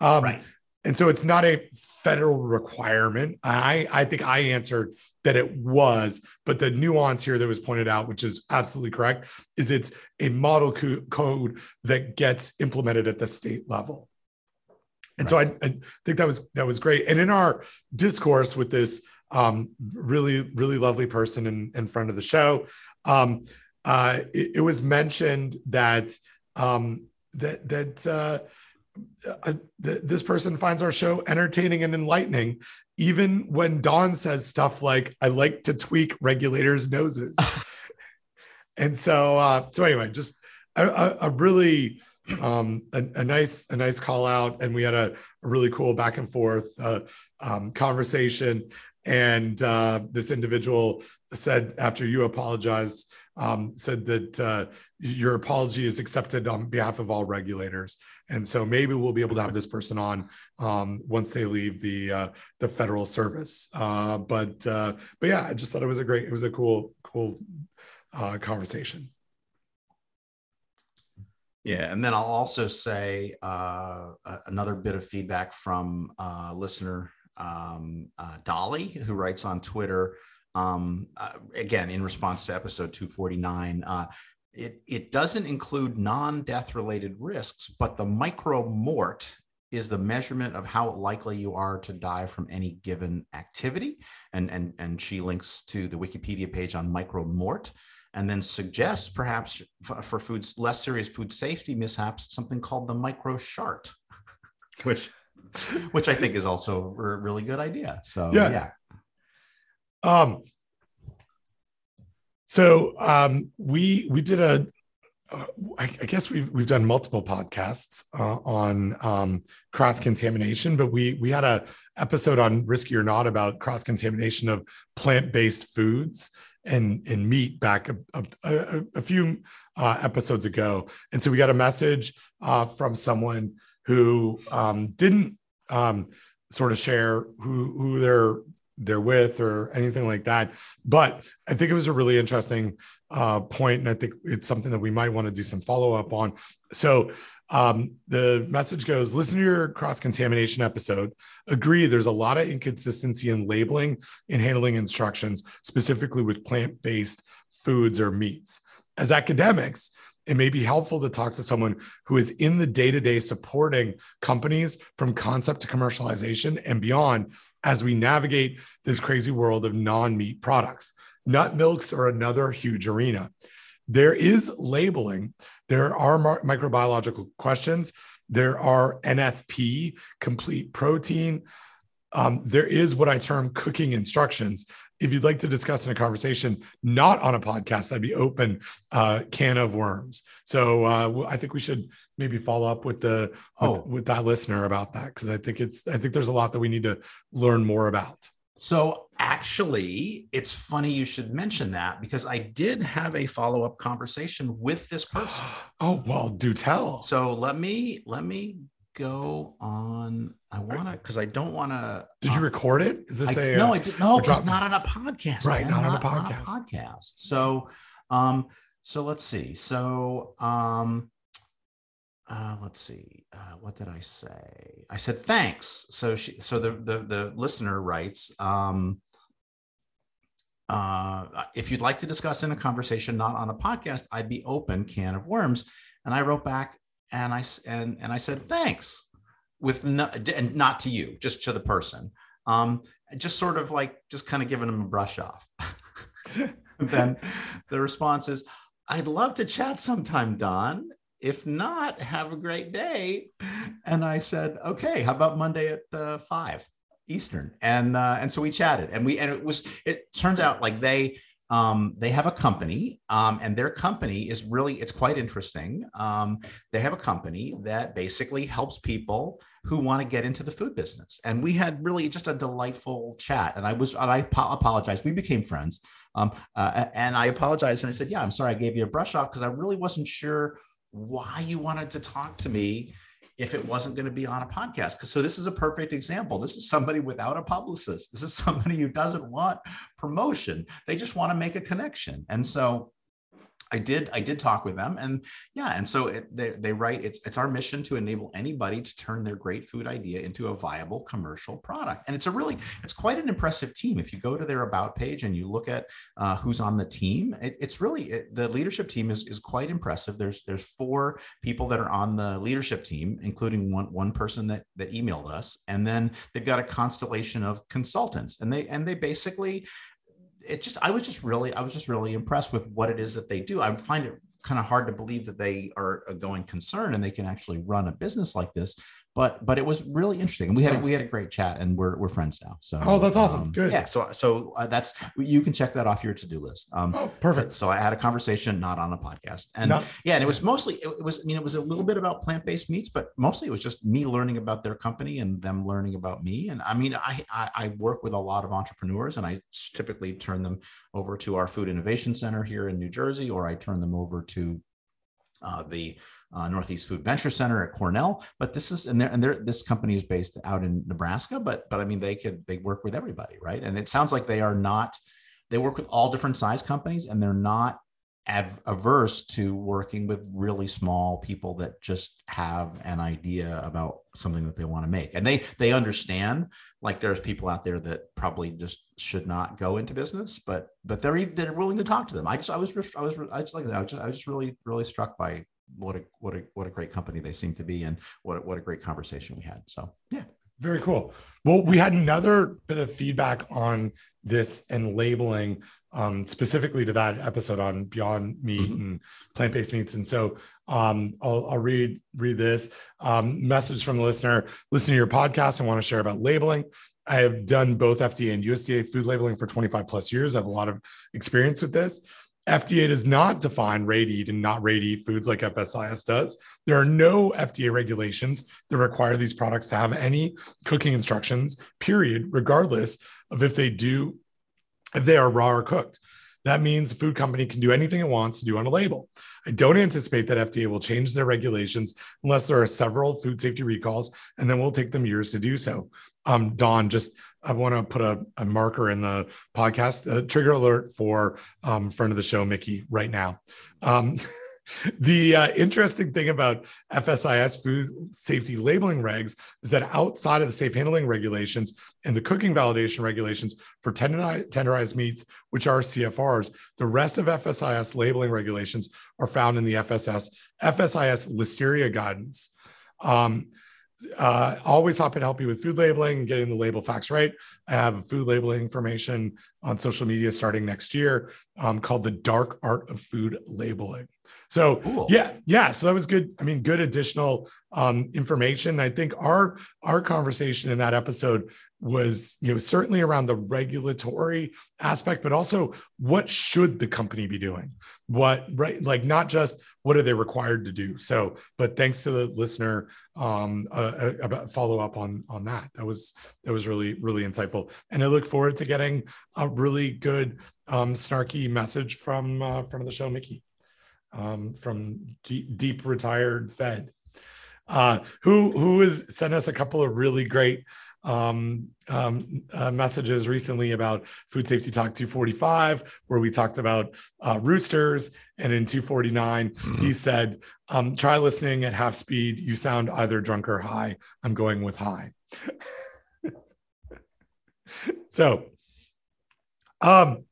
Um, right. And so it's not a federal requirement. I, I think I answered that it was, but the nuance here that was pointed out, which is absolutely correct, is it's a model co- code that gets implemented at the state level. And right. so I, I, think that was that was great. And in our discourse with this um, really really lovely person in, in front of the show, um, uh, it, it, was mentioned that um, that that uh, uh, th- this person finds our show entertaining and enlightening, even when Don says stuff like, "I like to tweak regulators' noses." and so, uh, so anyway, just a, a, a really um, a, a, nice a nice call out, and we had a, a really cool back and forth uh, um, conversation. And uh, this individual said after you apologized, um, said that uh, your apology is accepted on behalf of all regulators. And so maybe we'll be able to have this person on um, once they leave the uh, the federal service. Uh, but uh, but yeah, I just thought it was a great, it was a cool cool uh, conversation. Yeah, and then I'll also say uh, another bit of feedback from uh, listener um, uh, Dolly, who writes on Twitter. Um, uh, again, in response to episode 249, uh, it, it doesn't include non death related risks, but the micromort is the measurement of how likely you are to die from any given activity. And, and, and she links to the Wikipedia page on micromort and then suggests perhaps for foods less serious food safety mishaps something called the micro shart which which i think is also a really good idea. So yeah, yeah. um so um we we did a uh, I, I guess we've we've done multiple podcasts uh, on um, cross contamination, but we we had a episode on risky or not about cross contamination of plant based foods, and and meat back a, a, a few uh, episodes ago, and so we got a message uh, from someone who um, didn't um, sort of share who who they're they're with or anything like that. But I think it was a really interesting uh, point, and I think it's something that we might want to do some follow up on. So um, the message goes listen to your cross contamination episode. Agree, there's a lot of inconsistency in labeling and handling instructions, specifically with plant based foods or meats. As academics, it may be helpful to talk to someone who is in the day to day supporting companies from concept to commercialization and beyond as we navigate this crazy world of non meat products. Nut milks are another huge arena. There is labeling there are microbiological questions. There are NFP, complete protein. Um, there is what I term cooking instructions. If you'd like to discuss in a conversation, not on a podcast, I'd be open uh, can of worms. So uh, I think we should maybe follow up with the with, oh. with that listener about that because I think it's I think there's a lot that we need to learn more about. So actually, it's funny you should mention that because I did have a follow-up conversation with this person. oh, well, do tell. So let me let me go on. I want to because I don't want to. Did you uh, record it? Is this I, a no? I did, no, it's not on a podcast. Right, not, not, on a podcast. Not a podcast. So, um, so let's see. So, um, uh, let's see. Uh, what did I say? I said thanks. So she. So the the the listener writes. Um, uh, if you'd like to discuss in a conversation, not on a podcast, I'd be open. Can of worms. And I wrote back, and I and and I said thanks with no, and not to you, just to the person. Um, just sort of like just kind of giving them a brush off. then the response is, "I'd love to chat sometime, Don. If not, have a great day." And I said, "Okay, how about Monday at uh, five Eastern?" And uh, and so we chatted, and we and it was it turns out like they um, they have a company um, and their company is really it's quite interesting. Um, they have a company that basically helps people who want to get into the food business. And we had really just a delightful chat and i was and i apologize we became friends. Um, uh, and i apologized and i said yeah i'm sorry i gave you a brush off because i really wasn't sure why you wanted to talk to me if it wasn't going to be on a podcast. So this is a perfect example. This is somebody without a publicist. This is somebody who doesn't want promotion. They just want to make a connection. And so I did I did talk with them and yeah and so it, they, they write it's it's our mission to enable anybody to turn their great food idea into a viable commercial product. And it's a really it's quite an impressive team. If you go to their about page and you look at uh, who's on the team it, it's really it, the leadership team is is quite impressive. There's there's four people that are on the leadership team including one one person that that emailed us. And then they've got a constellation of consultants and they and they basically it just I was just really I was just really impressed with what it is that they do. I find it kind of hard to believe that they are a going concern and they can actually run a business like this but but it was really interesting. We had we had a great chat, and we're we're friends now. So oh, that's awesome. Um, Good. Yeah. So so uh, that's you can check that off your to do list. Um, oh, perfect. So I had a conversation, not on a podcast, and not, yeah, and it was mostly it, was I mean it was a little bit about plant based meats, but mostly it was just me learning about their company and them learning about me. And I mean I I, I work with a lot of entrepreneurs, and I typically turn them over to our food innovation center here in New Jersey, or I turn them over to uh, the uh, Northeast Food Venture Center at Cornell. But this is and, they're, and they're, this company is based out in Nebraska. But but I mean they could they work with everybody, right? And it sounds like they are not. They work with all different size companies, and they're not averse to working with really small people that just have an idea about something that they want to make and they they understand like there's people out there that probably just should not go into business but but they're they're willing to talk to them i just i was i was i just like i just, I was just really really struck by what a what a what a great company they seem to be and what what a great conversation we had so yeah very cool well we had another bit of feedback on this and labeling um, specifically to that episode on Beyond Meat mm-hmm. and plant based meats. And so um, I'll, I'll, read read this um, message from the listener. Listen to your podcast and want to share about labeling. I have done both FDA and USDA food labeling for 25 plus years. I have a lot of experience with this. FDA does not define to eat and not ready eat foods like FSIS does. There are no FDA regulations that require these products to have any cooking instructions, period, regardless of if they do if they are raw or cooked. That means the food company can do anything it wants to do on a label. I don't anticipate that FDA will change their regulations unless there are several food safety recalls, and then we'll take them years to do so. Um, Don, just I want to put a, a, marker in the podcast, a trigger alert for um, friend of the show, Mickey, right now. Um, the uh, interesting thing about FSIS food safety labeling regs is that outside of the safe handling regulations and the cooking validation regulations for tenderized meats, which are CFRs, the rest of FSIS labeling regulations are found in the FSS FSIS Listeria guidance. Um, uh, always happy to help you with food labeling and getting the label facts right. I have food labeling information on social media starting next year um, called the Dark Art of Food Labeling. So cool. yeah, yeah. So that was good. I mean, good additional um, information. I think our our conversation in that episode was you know certainly around the regulatory aspect but also what should the company be doing what right like not just what are they required to do so but thanks to the listener um uh, uh about follow up on on that that was that was really really insightful and i look forward to getting a really good um snarky message from uh, from the show mickey um from deep, deep retired fed uh, who who has sent us a couple of really great um, um, uh, messages recently about Food Safety Talk 245, where we talked about uh, roosters. And in 249, mm-hmm. he said, um, try listening at half speed. You sound either drunk or high. I'm going with high. so, um,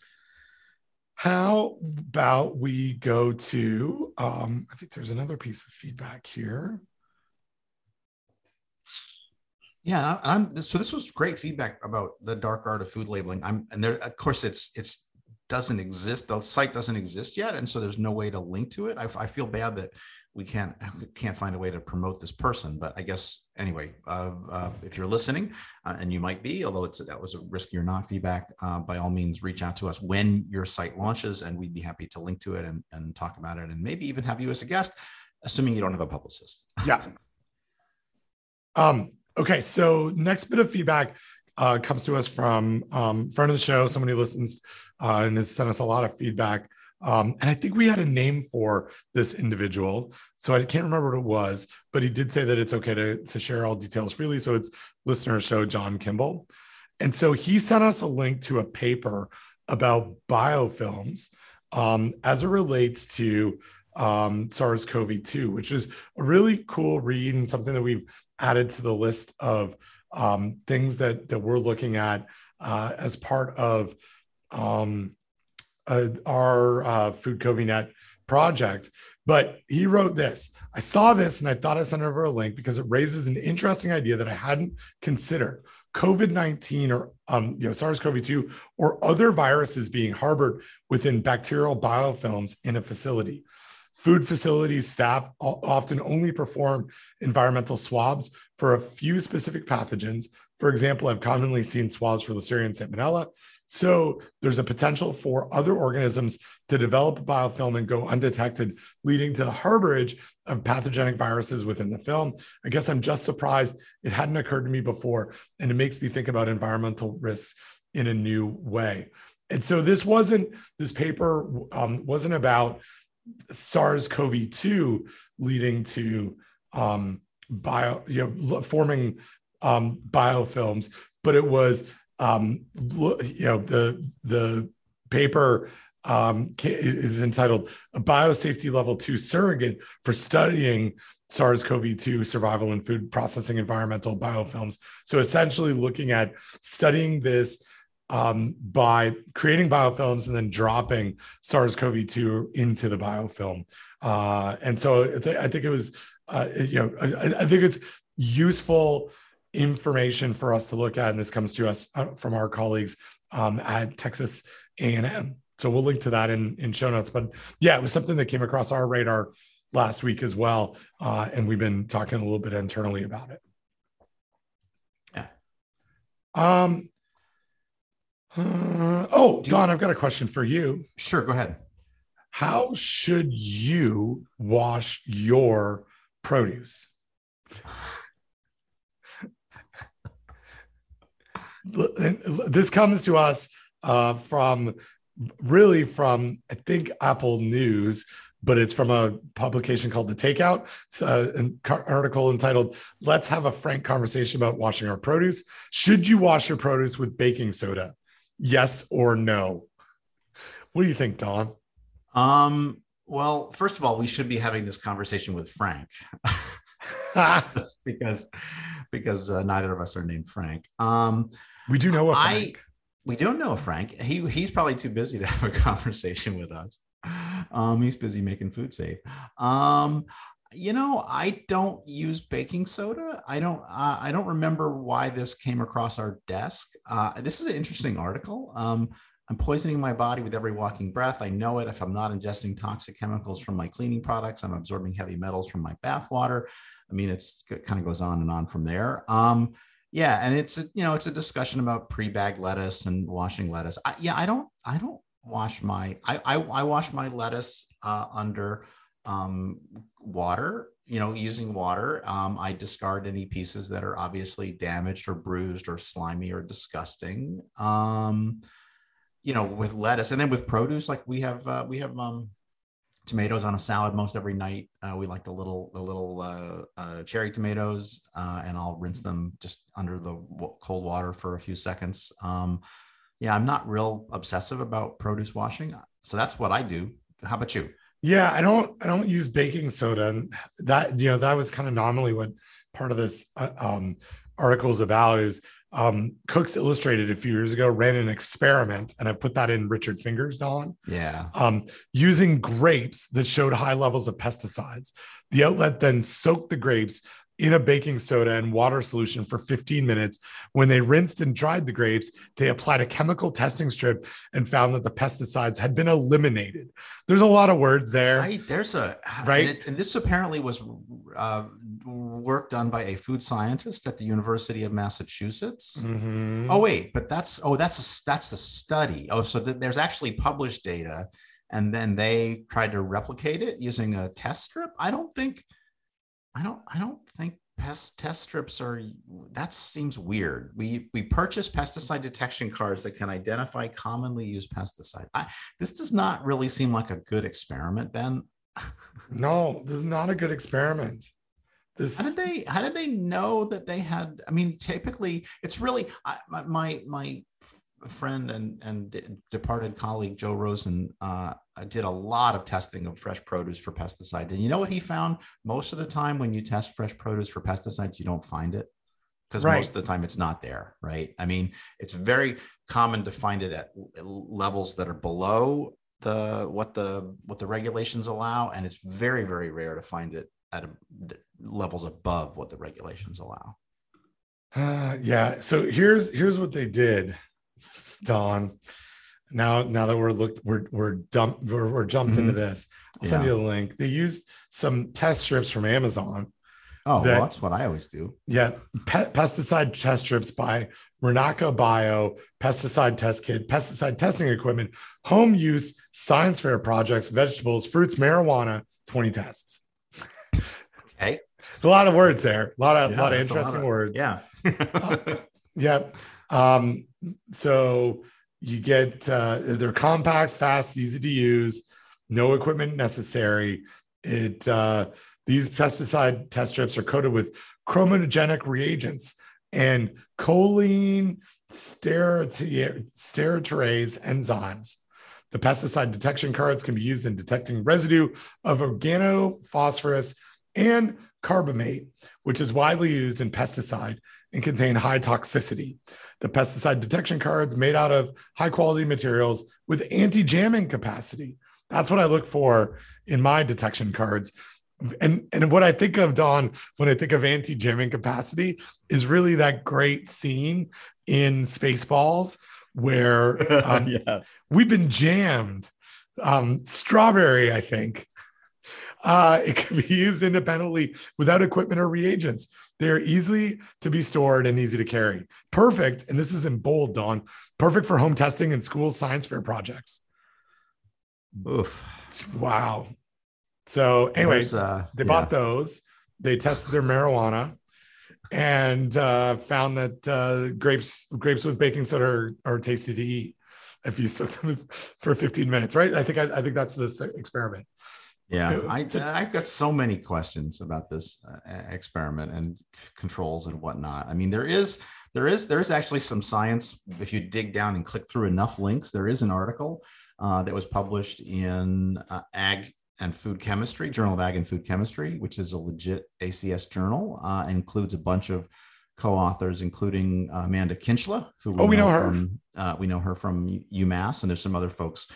how about we go to, um, I think there's another piece of feedback here. Yeah, I'm, so this was great feedback about the dark art of food labeling. I'm and there, of course, it's it's doesn't exist. The site doesn't exist yet, and so there's no way to link to it. I, I feel bad that we can't can't find a way to promote this person. But I guess anyway, uh, uh, if you're listening, uh, and you might be, although it's that was a risky or not feedback, uh, by all means, reach out to us when your site launches, and we'd be happy to link to it and, and talk about it, and maybe even have you as a guest, assuming you don't have a publicist. Yeah. Um, Okay, so next bit of feedback uh, comes to us from um, friend of the show, somebody who listens uh, and has sent us a lot of feedback. Um, and I think we had a name for this individual, so I can't remember what it was, but he did say that it's okay to, to share all details freely. So it's listener show John Kimball, and so he sent us a link to a paper about biofilms um, as it relates to um, SARS-CoV-2, which is a really cool read and something that we've added to the list of um, things that that we're looking at uh, as part of um, uh, our uh, Food CoviNet project. But he wrote this. I saw this and I thought I sent over a link because it raises an interesting idea that I hadn't considered. COVID 19 or um, you know, SARS CoV 2 or other viruses being harbored within bacterial biofilms in a facility. Food facilities staff often only perform environmental swabs for a few specific pathogens. For example, I've commonly seen swabs for Listeria and Salmonella. So there's a potential for other organisms to develop biofilm and go undetected, leading to the harborage of pathogenic viruses within the film. I guess I'm just surprised it hadn't occurred to me before, and it makes me think about environmental risks in a new way. And so this wasn't this paper um, wasn't about SARS-CoV-2 leading to um, bio, you know, forming um, biofilms, but it was, um, you know, the the paper um, is entitled "A Biosafety Level Two Surrogate for Studying SARS-CoV-2 Survival in Food Processing Environmental Biofilms." So essentially, looking at studying this um, by creating biofilms and then dropping SARS-CoV-2 into the biofilm. Uh, and so I, th- I, think it was, uh, you know, I, I, think it's useful information for us to look at, and this comes to us uh, from our colleagues um, at Texas A&M. So we'll link to that in in show notes. But yeah, it was something that came across our radar last week as well, uh, and we've been talking a little bit internally about it. Yeah. Um, uh, oh, Don, I've got a question for you. Sure, go ahead. How should you wash your produce? this comes to us uh, from really from I think Apple News, but it's from a publication called The Takeout. It's uh, an article entitled "Let's Have a Frank Conversation About Washing Our Produce." Should you wash your produce with baking soda? Yes or no? What do you think, Don? Um, well, first of all, we should be having this conversation with Frank because because uh, neither of us are named Frank. Um, we do know a Frank. I, we don't know a Frank. He he's probably too busy to have a conversation with us. Um, he's busy making food safe. Um, you know, I don't use baking soda. I don't. Uh, I don't remember why this came across our desk. Uh, this is an interesting article. Um, I'm poisoning my body with every walking breath. I know it. If I'm not ingesting toxic chemicals from my cleaning products, I'm absorbing heavy metals from my bath water. I mean, it's it kind of goes on and on from there. Um, Yeah, and it's a, you know it's a discussion about pre-bagged lettuce and washing lettuce. I, yeah, I don't I don't wash my I I, I wash my lettuce uh, under um, water. You know, using water. Um, I discard any pieces that are obviously damaged or bruised or slimy or disgusting. Um, you know, with lettuce, and then with produce, like we have uh, we have um, tomatoes on a salad most every night. Uh, we like the little the little uh, uh, cherry tomatoes, uh, and I'll rinse them just under the cold water for a few seconds. Um, yeah, I'm not real obsessive about produce washing, so that's what I do. How about you? Yeah, I don't I don't use baking soda, and that you know that was kind of nominally what part of this uh, um, article is about is um, Cooks Illustrated a few years ago ran an experiment, and I've put that in Richard Fingers, Don. Yeah. Um, using grapes that showed high levels of pesticides. The outlet then soaked the grapes in a baking soda and water solution for 15 minutes. When they rinsed and dried the grapes, they applied a chemical testing strip and found that the pesticides had been eliminated. There's a lot of words there. Right. There's a right. And, it, and this apparently was uh, work done by a food scientist at the University of Massachusetts. Mm-hmm. Oh wait, but that's oh that's a, that's the study. Oh, so th- there's actually published data, and then they tried to replicate it using a test strip. I don't think, I don't I don't think pest test strips are that seems weird. We we purchase pesticide detection cards that can identify commonly used pesticides. I, this does not really seem like a good experiment, Ben. no, this is not a good experiment. This... How did they? How did they know that they had? I mean, typically, it's really I, my my, friend and and departed colleague Joe Rosen uh, did a lot of testing of fresh produce for pesticides. And you know what he found? Most of the time, when you test fresh produce for pesticides, you don't find it because right. most of the time it's not there. Right? I mean, it's very common to find it at levels that are below the what the what the regulations allow, and it's very very rare to find it at a, levels above what the regulations allow. Uh, yeah. So here's here's what they did, Don. Now now that we're looked we're we're dumped we're, we're jumped mm-hmm. into this. I'll yeah. send you a link. They used some test strips from Amazon. Oh, that, well, that's what I always do. Yeah, pe- pesticide test strips by Rinnaco Bio, pesticide test kit, pesticide testing equipment, home use, science fair projects, vegetables, fruits, marijuana, 20 tests. Okay. A lot of words there. A lot of, yeah, lot of interesting lot of, words. Yeah. uh, yeah. Um, so you get uh, they're compact, fast, easy to use, no equipment necessary. It uh, these pesticide test strips are coated with chromatogenic reagents and choline steroterase enzymes. The pesticide detection cards can be used in detecting residue of organophosphorus and carbamate, which is widely used in pesticide and contain high toxicity. The pesticide detection cards made out of high quality materials with anti-jamming capacity. That's what I look for in my detection cards. And, and what I think of, Don, when I think of anti-jamming capacity is really that great scene in Spaceballs where um, yeah. we've been jammed. Um, strawberry, I think, uh, it can be used independently without equipment or reagents. They are easily to be stored and easy to carry. Perfect. And this is in bold, Don. Perfect for home testing and school science fair projects. Oof. Wow. So, anyways, uh, they bought yeah. those. They tested their marijuana and uh, found that uh, grapes grapes with baking soda are, are tasty to eat if you soak them for 15 minutes, right? I think I, I think that's this experiment. Yeah, I, I've got so many questions about this uh, experiment and controls and whatnot. I mean, there is there is there is actually some science. If you dig down and click through enough links, there is an article uh, that was published in uh, Ag and Food Chemistry, Journal of Ag and Food Chemistry, which is a legit ACS journal, uh, includes a bunch of co-authors, including uh, Amanda Kinchla, who we oh, we know, know her. From, uh, we know her from UMass, and there's some other folks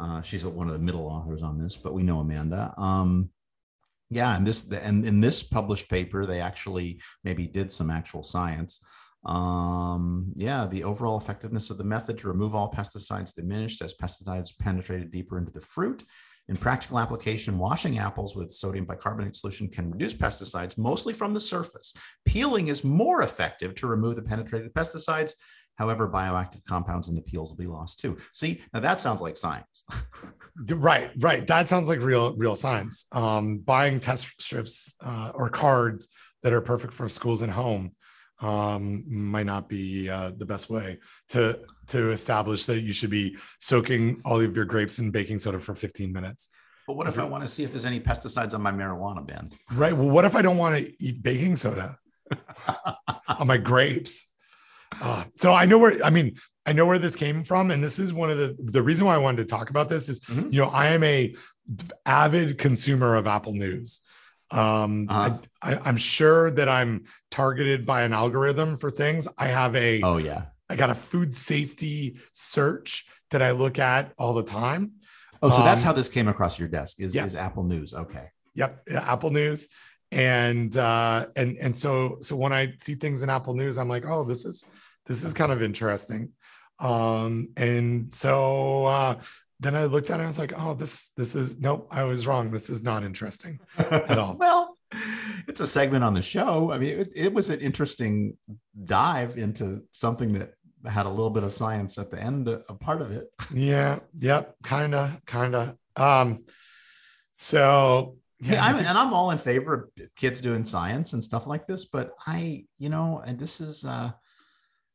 uh, she's one of the middle authors on this, but we know Amanda. Um, yeah, and this and in this published paper, they actually maybe did some actual science. Um, yeah, the overall effectiveness of the method to remove all pesticides diminished as pesticides penetrated deeper into the fruit. In practical application, washing apples with sodium bicarbonate solution can reduce pesticides mostly from the surface. Peeling is more effective to remove the penetrated pesticides. However, bioactive compounds in the peels will be lost too. See, now that sounds like science. right, right. That sounds like real, real science. Um, buying test strips uh, or cards that are perfect for schools and home um, might not be uh, the best way to to establish that you should be soaking all of your grapes in baking soda for 15 minutes. But what if I want to see if there's any pesticides on my marijuana bin? Right. Well, what if I don't want to eat baking soda on my grapes? Uh, so I know where I mean I know where this came from, and this is one of the the reason why I wanted to talk about this is mm-hmm. you know I am a avid consumer of Apple News. Um, uh-huh. I, am sure that I'm targeted by an algorithm for things. I have a oh yeah, I got a food safety search that I look at all the time. Oh, so um, that's how this came across your desk is, yeah. is Apple News. Okay. Yep, Apple News, and uh, and and so so when I see things in Apple News, I'm like, oh, this is this is kind of interesting. Um, and so uh, then I looked at it and I was like, oh, this this is nope, I was wrong. This is not interesting at all. well, it's a segment on the show. I mean, it, it, was an interesting dive into something that had a little bit of science at the end, a part of it. Yeah, yep, kind of, kind of. Um, so yeah, yeah I'm, and I'm all in favor of kids doing science and stuff like this, but I, you know, and this is, uh,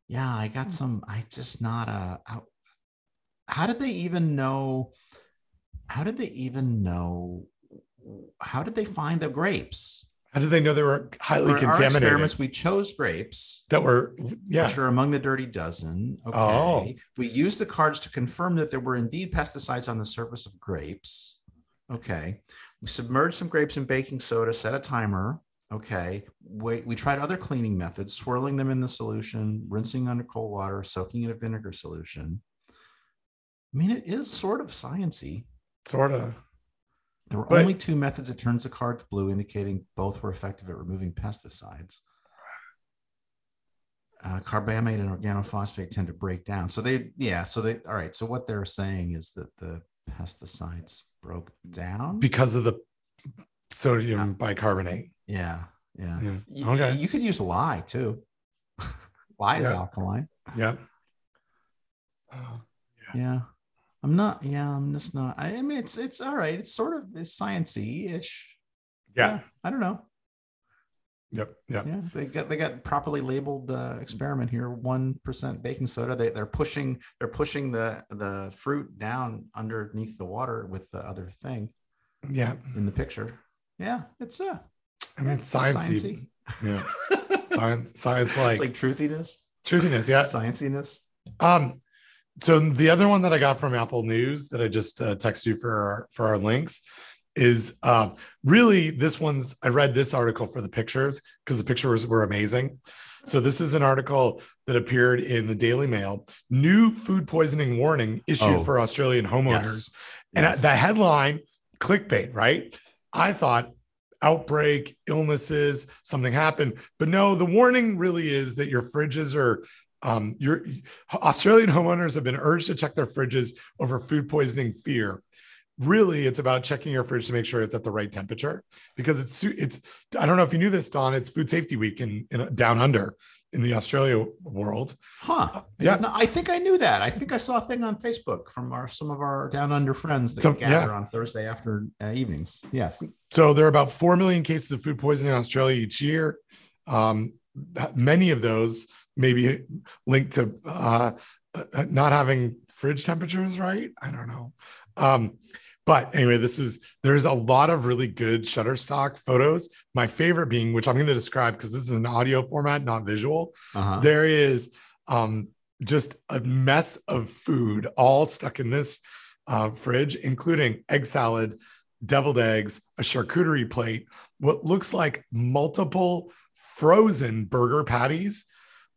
yeah, I got some. I just not a. Uh, how did they even know? How did they even know? How did they find the grapes? How did they know they were highly For contaminated? Our experiments, we chose grapes that were, yeah, which are among the dirty dozen. Okay. Oh. We used the cards to confirm that there were indeed pesticides on the surface of grapes. Okay. We submerged some grapes in baking soda, set a timer. Okay. We, we tried other cleaning methods, swirling them in the solution, rinsing under cold water, soaking in a vinegar solution. I mean, it is sort of sciency. Sort of. There were but, only two methods that turns the cards blue, indicating both were effective at removing pesticides. Uh, carbamate and organophosphate tend to break down. So they, yeah. So they, all right. So what they're saying is that the pesticides broke down because of the sodium yeah. bicarbonate. Yeah. Yeah. yeah. Okay. You, you, could use lye too. lye is alkaline. Yeah. Uh, yeah. yeah. I'm not. Yeah, I'm just not. I, I mean, it's it's all right. It's sort of it's sciency ish. Yeah. yeah. I don't know. Yep. Yep. Yeah. They got they got properly labeled uh, experiment here. One percent baking soda. They they're pushing they're pushing the the fruit down underneath the water with the other thing. Yeah. In the picture. Yeah. It's uh. I mean, it's sciencey. Yeah. science. Science like, like truthiness. Truthiness. Yeah. Scienciness. Um so the other one that I got from Apple News that I just uh, texted you for our, for our links is uh, really this one's. I read this article for the pictures because the pictures were amazing. So this is an article that appeared in the Daily Mail. New food poisoning warning issued oh. for Australian homeowners, yes. and yes. the headline, clickbait, right? I thought outbreak, illnesses, something happened. But no, the warning really is that your fridges are um, your Australian homeowners have been urged to check their fridges over food poisoning fear. Really, it's about checking your fridge to make sure it's at the right temperature because it's it's. I don't know if you knew this, Don. It's Food Safety Week in, in down under in the Australia world. Huh? Uh, yeah, I think I knew that. I think I saw a thing on Facebook from our some of our down under friends that so, gather yeah. on Thursday after uh, evenings. Yes. So there are about four million cases of food poisoning in Australia each year. Um, many of those maybe linked to uh, uh, not having fridge temperatures right. I don't know. Um, but anyway, this is there's a lot of really good Shutterstock photos. My favorite being, which I'm going to describe because this is an audio format, not visual. Uh-huh. There is um, just a mess of food all stuck in this uh, fridge, including egg salad, deviled eggs, a charcuterie plate, what looks like multiple frozen burger patties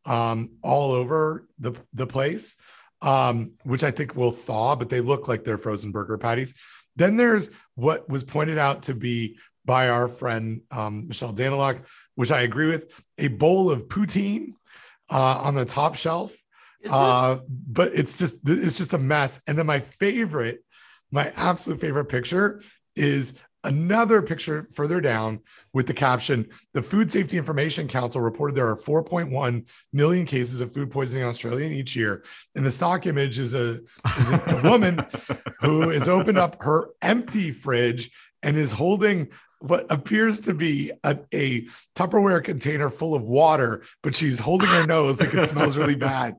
um, all over the, the place, um, which I think will thaw, but they look like they're frozen burger patties. Then there's what was pointed out to be by our friend um, Michelle Danyluk, which I agree with, a bowl of poutine uh, on the top shelf. Uh, but it's just it's just a mess. And then my favorite my absolute favorite picture is another picture further down with the caption the food safety information council reported there are 4.1 million cases of food poisoning in australia each year. And the stock image is a, is a woman who has opened up her empty fridge and is holding what appears to be a, a tupperware container full of water but she's holding her nose like it smells really bad.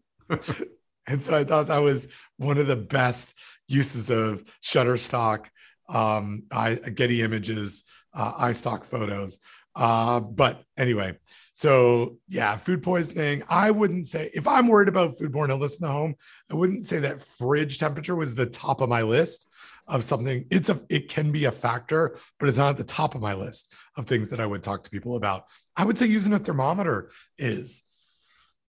And so i thought that was one of the best uses of shutterstock um, I, Getty Images, uh, iStock photos. Uh, but anyway, so yeah, food poisoning. I wouldn't say if I'm worried about foodborne illness in the home, I wouldn't say that fridge temperature was the top of my list of something. It's a it can be a factor, but it's not at the top of my list of things that I would talk to people about. I would say using a thermometer is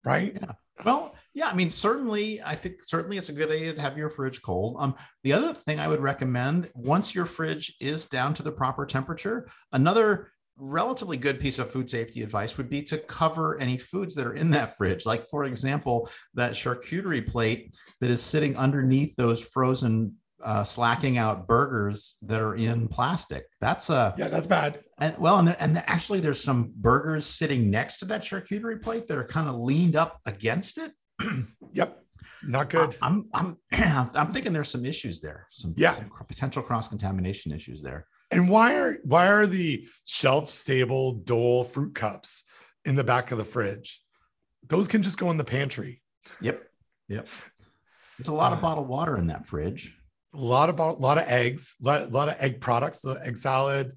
right. Yeah. Well, yeah, I mean, certainly, I think certainly it's a good idea to have your fridge cold. Um, the other thing I would recommend once your fridge is down to the proper temperature, another relatively good piece of food safety advice would be to cover any foods that are in that fridge. Like, for example, that charcuterie plate that is sitting underneath those frozen uh, slacking out burgers that are in plastic. That's a yeah, that's bad. And well, and, and actually, there's some burgers sitting next to that charcuterie plate that are kind of leaned up against it. yep. Not good. I'm I'm I'm thinking there's some issues there. Some yeah. potential cross contamination issues there. And why are why are the shelf stable Dole fruit cups in the back of the fridge? Those can just go in the pantry. Yep. Yep. There's a lot uh, of bottled water in that fridge. A lot of a lot of eggs, a lot, lot of egg products, the egg salad,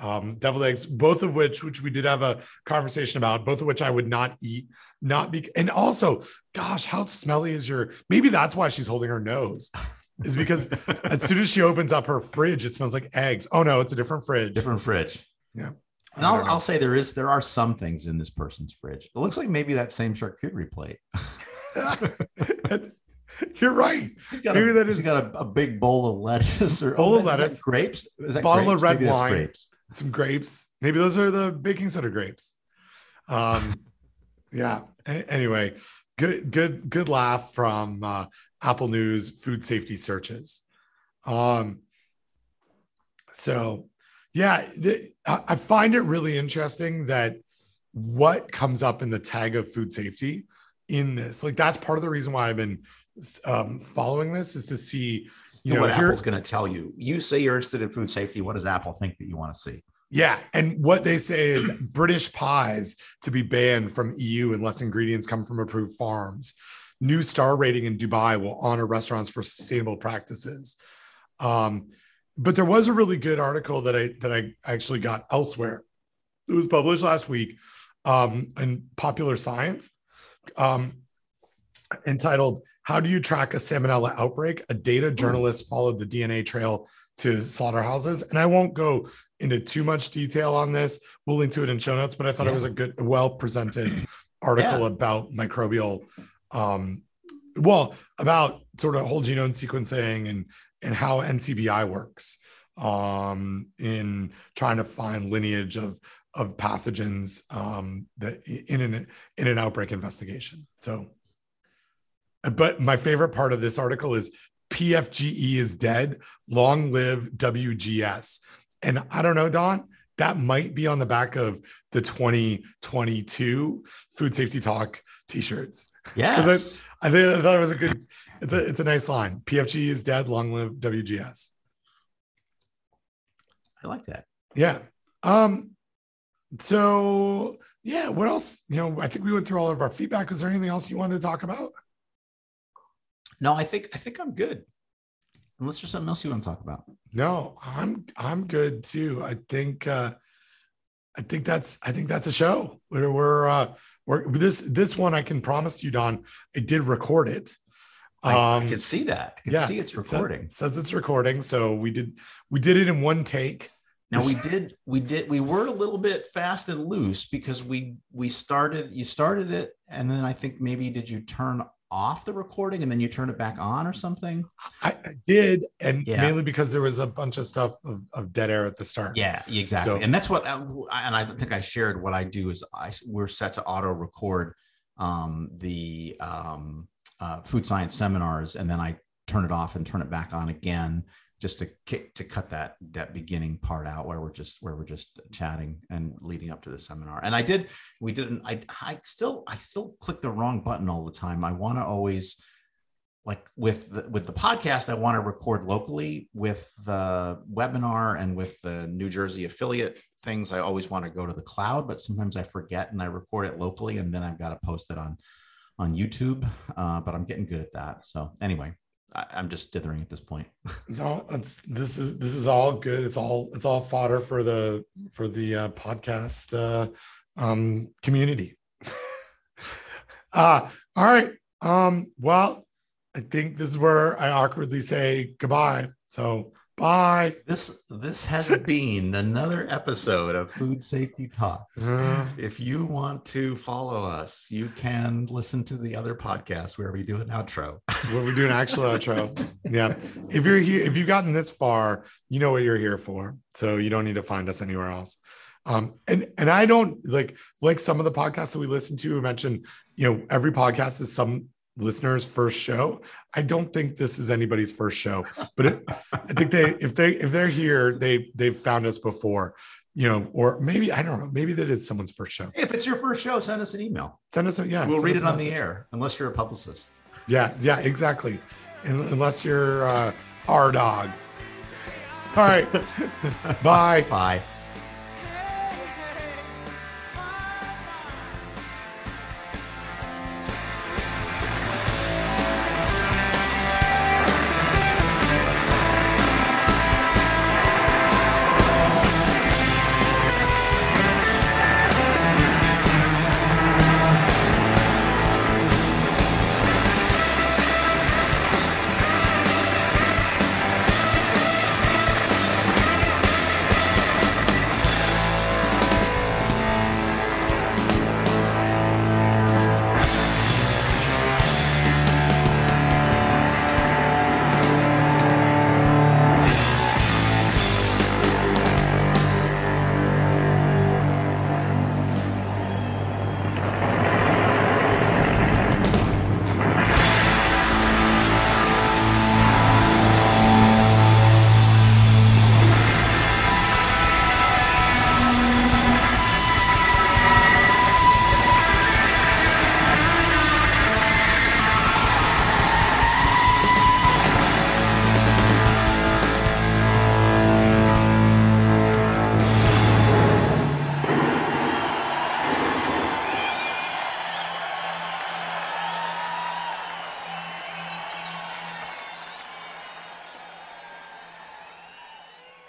um, deviled eggs, both of which, which we did have a conversation about, both of which I would not eat, not be, and also, gosh, how smelly is your? Maybe that's why she's holding her nose, is because as soon as she opens up her fridge, it smells like eggs. Oh no, it's a different fridge. Different fridge. Yeah. And I'll, I'll say there is there are some things in this person's fridge. It looks like maybe that same charcuterie plate. You're right. Maybe a, that is. got a, a, big bowl of lettuce or bowl oh, of lettuce, grapes, bottle grapes? of red maybe wine. Grapes some grapes. Maybe those are the baking soda grapes. Um, yeah. Anyway, good, good, good laugh from uh, Apple News food safety searches. Um, so, yeah, I find it really interesting that what comes up in the tag of food safety in this, like that's part of the reason why I've been um, following this is to see you know, what Apple's going to tell you. You say you're interested in food safety. What does Apple think that you want to see? Yeah, and what they say is British pies to be banned from EU unless ingredients come from approved farms. New star rating in Dubai will honor restaurants for sustainable practices. Um, but there was a really good article that I that I actually got elsewhere. It was published last week um, in Popular Science. Um, entitled How Do You Track a Salmonella Outbreak? A data journalist followed the DNA trail to slaughterhouses. And I won't go into too much detail on this. We'll link to it in show notes, but I thought yeah. it was a good, well presented article yeah. about microbial, um, well, about sort of whole genome sequencing and and how NCBI works um, in trying to find lineage of of pathogens um, that in an in an outbreak investigation. So but my favorite part of this article is PFGE is dead. Long live WGS. And I don't know, Don, that might be on the back of the 2022 Food Safety Talk t-shirts. Yes. I, I, I thought it was a good, it's a, it's a nice line. PFGE is dead. Long live WGS. I like that. Yeah. Um, so yeah, what else? You know, I think we went through all of our feedback. Is there anything else you wanted to talk about? No, I think I think I'm good. Unless there's something else you want to talk about. No, I'm I'm good too. I think uh I think that's I think that's a show. We're we're uh we're this this one I can promise you, Don. I did record it. Um, I, I can see that. I can yes, see it's recording. It says, it's recording. So we did we did it in one take. Now we did we did we were a little bit fast and loose because we we started you started it and then I think maybe did you turn off the recording and then you turn it back on or something? I, I did, and yeah. mainly because there was a bunch of stuff of, of dead air at the start. Yeah, exactly. So, and that's what, uh, and I think I shared what I do is I we're set to auto record um, the um, uh, food science seminars, and then I turn it off and turn it back on again just to kick to cut that that beginning part out where we're just where we're just chatting and leading up to the seminar. And i did we didn't i i still i still click the wrong button all the time. I want to always like with the, with the podcast i want to record locally with the webinar and with the new jersey affiliate things. I always want to go to the cloud but sometimes i forget and i record it locally and then i've got to post it on on youtube. Uh, but i'm getting good at that. So anyway I, am just dithering at this point. no, it's this is this is all good. It's all it's all fodder for the for the uh, podcast uh, um, community. uh, all right. Um, well, I think this is where I awkwardly say goodbye. So Bye. This this has been another episode of Food Safety Talk. Uh, if you want to follow us, you can listen to the other podcast where we do an outro. Where we do an actual outro. Yeah. If you're here, if you've gotten this far, you know what you're here for. So you don't need to find us anywhere else. Um, and and I don't like like some of the podcasts that we listen to. We mentioned, you know, every podcast is some listeners' first show. I don't think this is anybody's first show, but it, I think they if they if they're here, they they've found us before, you know, or maybe I don't know, maybe that is someone's first show. If it's your first show, send us an email. Send us a yeah. We'll read it on the air, unless you're a publicist. Yeah, yeah, exactly. Unless you're uh, our dog. All right. Bye. Bye.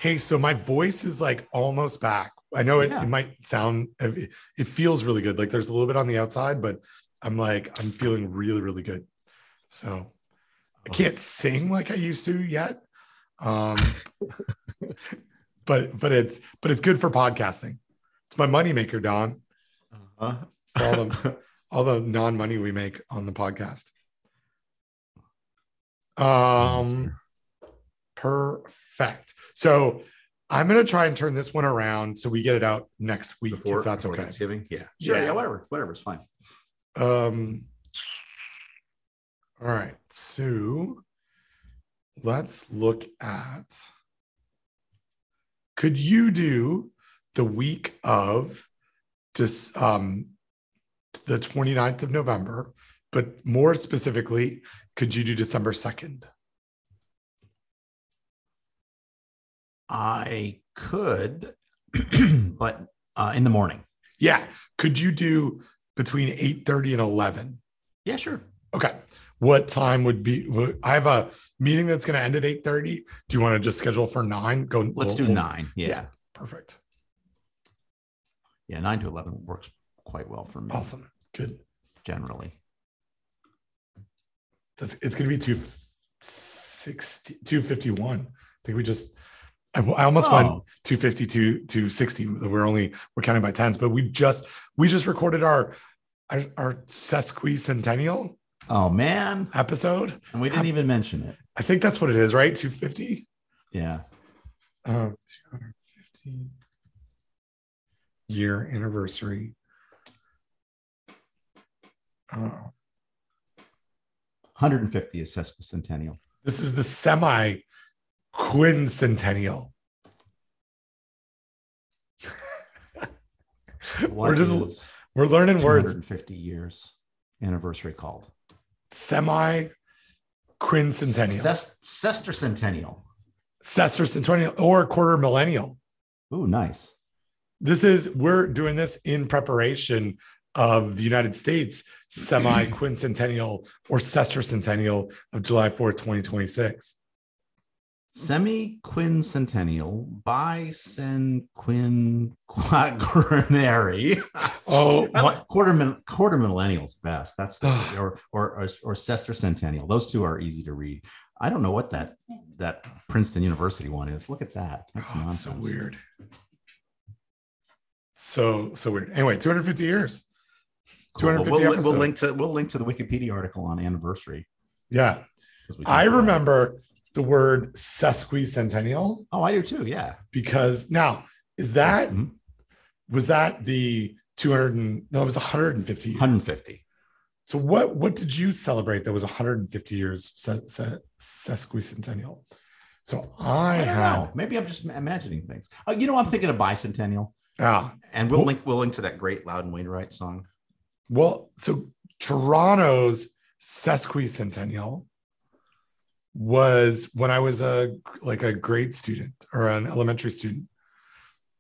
Hey, so my voice is like almost back. I know it, yeah. it might sound, it, it feels really good. Like there's a little bit on the outside, but I'm like, I'm feeling really, really good. So I can't sing like I used to yet. Um, but, but it's, but it's good for podcasting. It's my moneymaker, Don. Uh-huh. all the, all the non-money we make on the podcast. Um, perfect. So I'm going to try and turn this one around so we get it out next week before, if that's okay. Thanksgiving. Yeah. Sure. Yeah. yeah. Whatever. Whatever. It's fine. Um. All right. So let's look at. Could you do the week of just um, the 29th of November, but more specifically, could you do December 2nd? I could, but uh, in the morning. Yeah. Could you do between 8 30 and 11? Yeah, sure. Okay. What time would be? I have a meeting that's going to end at 8 30. Do you want to just schedule for nine? Go. Let's we'll, do nine. Yeah. yeah. Perfect. Yeah. Nine to 11 works quite well for me. Awesome. Good. Generally. That's, it's going to be 260, 251. I think we just I, I almost oh. went 250 to 60. We're only we're counting by tens, but we just we just recorded our our, our sesquicentennial. Oh man, episode, and we didn't even mention it. I think that's what it is, right? 250. Yeah. Um, 250 year anniversary. Oh. 150 is sesquicentennial. This is the semi quincentennial. We're just we're learning words. 50 years anniversary called Semi quincentennial, Ses- sesquicentennial. sesquicentennial, or quarter millennial. Ooh, nice. This is we're doing this in preparation of the United States semi quincentennial or sesquicentennial of July 4th, 2026. Semi quincentennial bicenquinquagrenary. Oh, like quarter min- quarter millennials best. That's the or or or, or sesquicentennial. Those two are easy to read. I don't know what that that Princeton University one is. Look at that. That's oh, so weird. So so weird. Anyway, 250 years. Cool. 250 we'll, we'll episodes. link to we'll link to the Wikipedia article on anniversary. Yeah. I remember the word sesquicentennial Oh, I do too. Yeah. because now is that Mhm. was that the 200 and no it was 150 years. 150. so what what did you celebrate that was 150 years se- se- sesquicentennial so i, I don't had know. Maybe I'm just imagining things. Oh, you know, I'm thinking of bicentennial, ah and we'll Well- link we'll link to that great Loudon Wainwright song. well so toronto's sesquicentennial was when i was a like a grade student or an elementary student.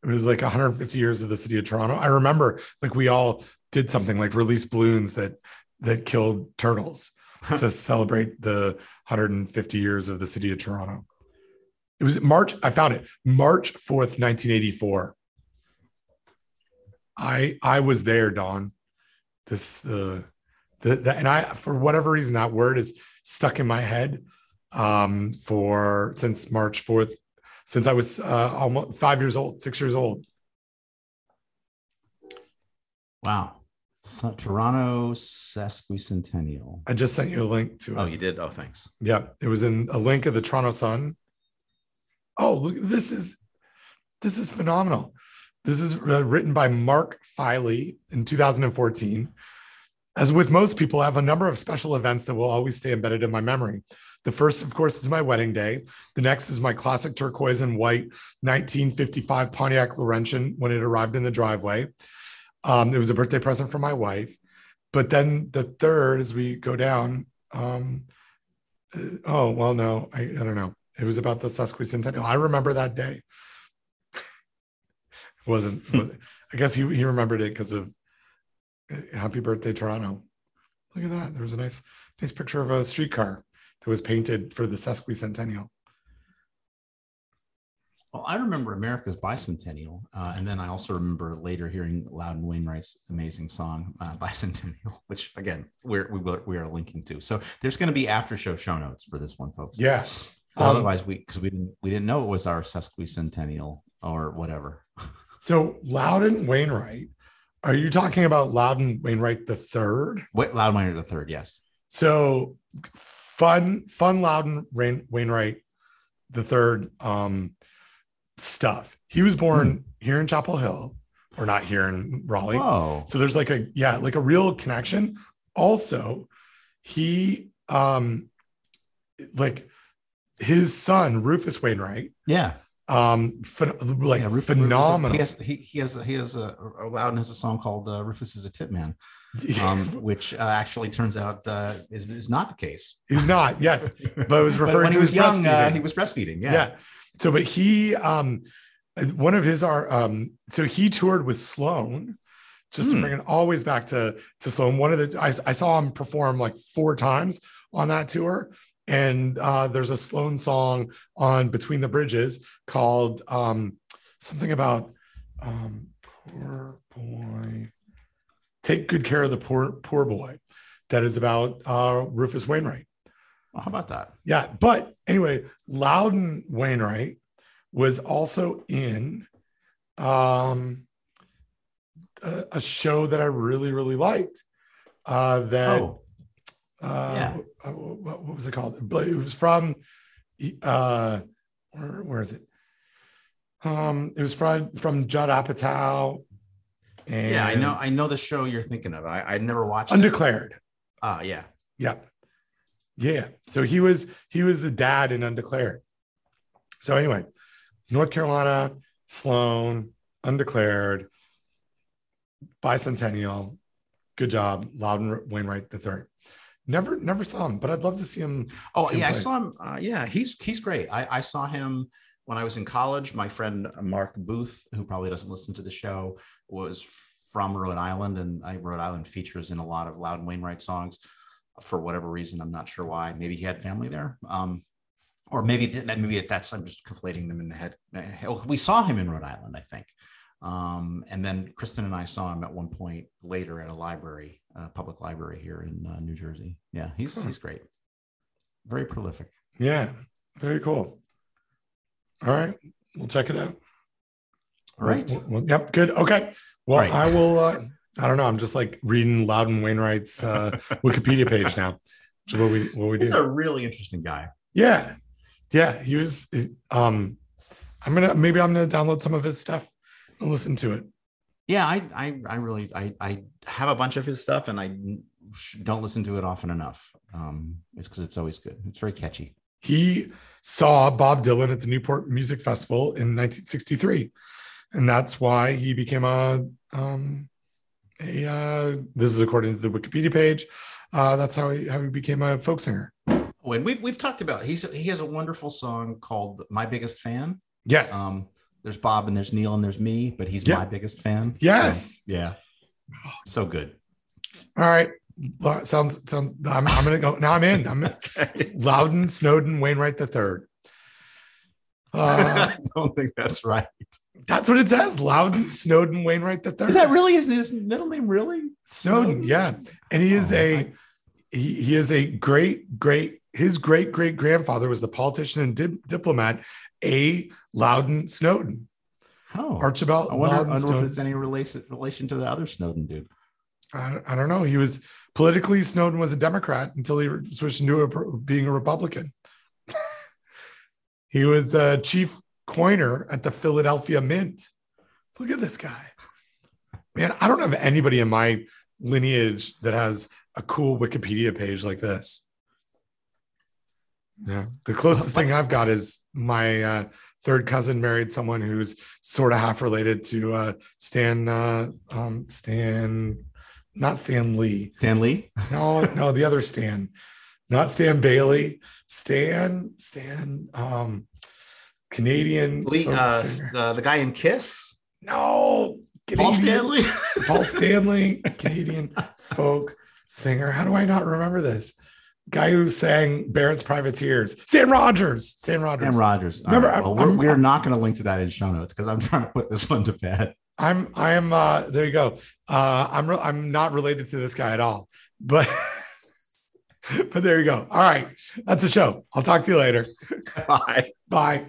It was like 150 years of the city of toronto. I remember like we all did something like release balloons that that killed turtles to celebrate the 150 years of the city of toronto. It was march i found it march 4th 1984 i i was there don. This uh the, the and i for whatever reason that word is stuck in my head um for since march 4th since i was uh almost five years old six years old Wow. So, Toronto sesquicentennial. i just sent you a link to it Oh, you did. Oh, thanks. Yeah, it was in a link of the Toronto Sun. Oh, look, this is this is phenomenal. This is uh, written by Mark Filey in 2014. As with most people, I have a number of special events that will always stay embedded in my memory. The first, of course, is my wedding day. The next is my classic turquoise and white 1955 Pontiac Laurentian when it arrived in the driveway. Um, it was a birthday present for my wife. But then the third, as we go down, um, uh, oh well no I, I don't know. It was about the sesquicentennial i remember that day. It wasn't was- i guess he, he remembered it because of uh, happy birthday toronto. Look at that. There was a nice nice picture of a streetcar that was painted for the sesquicentennial Well, I remember America's bicentennial, uh, and then I also remember later hearing Loudon Wainwright's amazing song uh, "Bicentennial," which again we're we, will- we are linking to. So there's going to be after show show notes for this one, folks. Yeah. Um, otherwise, we because we didn't we didn't know it was our sesquicentennial or whatever. so loudon wainwright are you talking about loudon wainwright the third Wait, Loudon Wainwright the third, yes. So fun, fun Loudon Rain, Wainwright the third um, stuff. He was born here in Chapel Hill, or not here in Raleigh. Oh. So there's like a yeah, like a real connection. Also, he um like his son Rufus Wainwright, yeah, um, phen- like yeah, Ruf- phenomenal. Rufus, he has he, he has he has a Loudon has a song called uh, "Rufus is a Tit Man," um, which uh, actually turns out uh, is, is not the case. He's not, yes, but it was But referring to he was his young, uh, he was breastfeeding. Yeah. yeah. So, but he, um, one of his are, um, so he toured with Sloan, just to Hmm. bring it always back to to Sloan. One of the, I, I saw him perform like four times on that tour, and uh, there's a Sloan song on Between the Bridges called um, something about um, poor boy, take good care of the poor poor boy. That is about uh, Rufus Wainwright. Well, how about that? Yeah, but anyway, Loudon Wainwright was also in um, a, a show that I really, really liked. Uh, that Oh, uh, yeah. what, what was it called? But It was from uh, where, where is it? Um, it was from from Judd Apatow. And yeah, I know. I know the show you're thinking of. I I never watched. Undeclared. Ah, yeah. Yeah. Yeah. So he was he was the dad in Undeclared. So anyway, North Carolina, Sloan, undeclared, bicentennial. Good job, Loudon Wainwright the third. Never, never saw him, but I'd love to see him. Oh see him yeah, I saw him. Uh, yeah, he's he's great. I, I saw him when I was in college. My friend Mark Booth, who probably doesn't listen to the show, was from Rhode Island, and I, Rhode Island features in a lot of Loudon Wainwright songs. For whatever reason, I'm not sure why. Maybe he had family there, um, or maybe maybe that's I'm just conflating them in the head. We saw him in Rhode Island, I think. Um, and then Kristen and I saw him at one point later at a library, a public library here in uh, New Jersey. Yeah, he's Huh. he's great, very prolific. Yeah, very cool. All right, we'll check it out. All right, Well, well, yep. Good. Okay. Well, Right. I will. Uh, I don't know. I'm just like reading Loudon Wainwright's uh, Wikipedia page now. Is what we what we he's do. a really interesting guy. yeah, yeah. He was. Um, I'm gonna maybe I'm gonna download some of his stuff and listen to it. Yeah, I I, I really I, I have a bunch of his stuff, and I don't listen to it often enough. Um, it's because it's always good. It's very catchy. He saw Bob Dylan at the Newport Music Festival in 1963, and that's why he became a um, a. Uh, this is according to the Wikipedia page. Uh, that's how he how he became a folk singer. When we we've talked about he's he has a wonderful song called "My Biggest Fan." Yes. Um, there's Bob and there's Neil and there's me, but he's Yeah. my biggest fan. yes. So, yeah. So good. All right. Well, sounds sounds. I'm, I'm gonna go now. I'm in. I'm. Okay. Loudon Snowden Wainwright the third. Uh, I don't think that's right. that's what it says. Loudon Snowden Wainwright the third. Is that really his, his middle name? Really? Snowden? Yeah, and he is Oh, a I- he, he is a great great. His great great grandfather was the politician and dip, diplomat A. Loudon Snowden. Oh, Archibald I wonder, I Loudon wonder if it's any relation relation to the other Snowden dude. I don't, I don't know. He was politically Snowden was a Democrat until he switched into a, being a Republican. he was a chief coiner at the Philadelphia Mint. Look at this guy. Man, I don't have anybody in my lineage that has a cool Wikipedia page like this. Yeah, the closest thing I've got is my uh, third cousin married someone who's sort of half related to uh, Stan. Uh, um, Stan, not Stan Lee. Stan Lee? No, no, the other Stan, not Stan Bailey. Stan, Stan, um, Canadian. Lee uh, the, the guy in Kiss? no, Paul Stanley? Paul Stanley, Canadian folk singer. How do I not remember this? Guy who sang Barrett's Privateers. Stan Rogers. Stan Rogers. Sam Rogers. Remember, right, I'm- we're, I'm- we're not going to link to that in show notes because I'm trying to put this one to bed. I'm I am uh there you go. Uh I'm re- I'm not related to this guy at all. But but there you go. All right. That's a show. I'll talk to you later. Bye. Bye.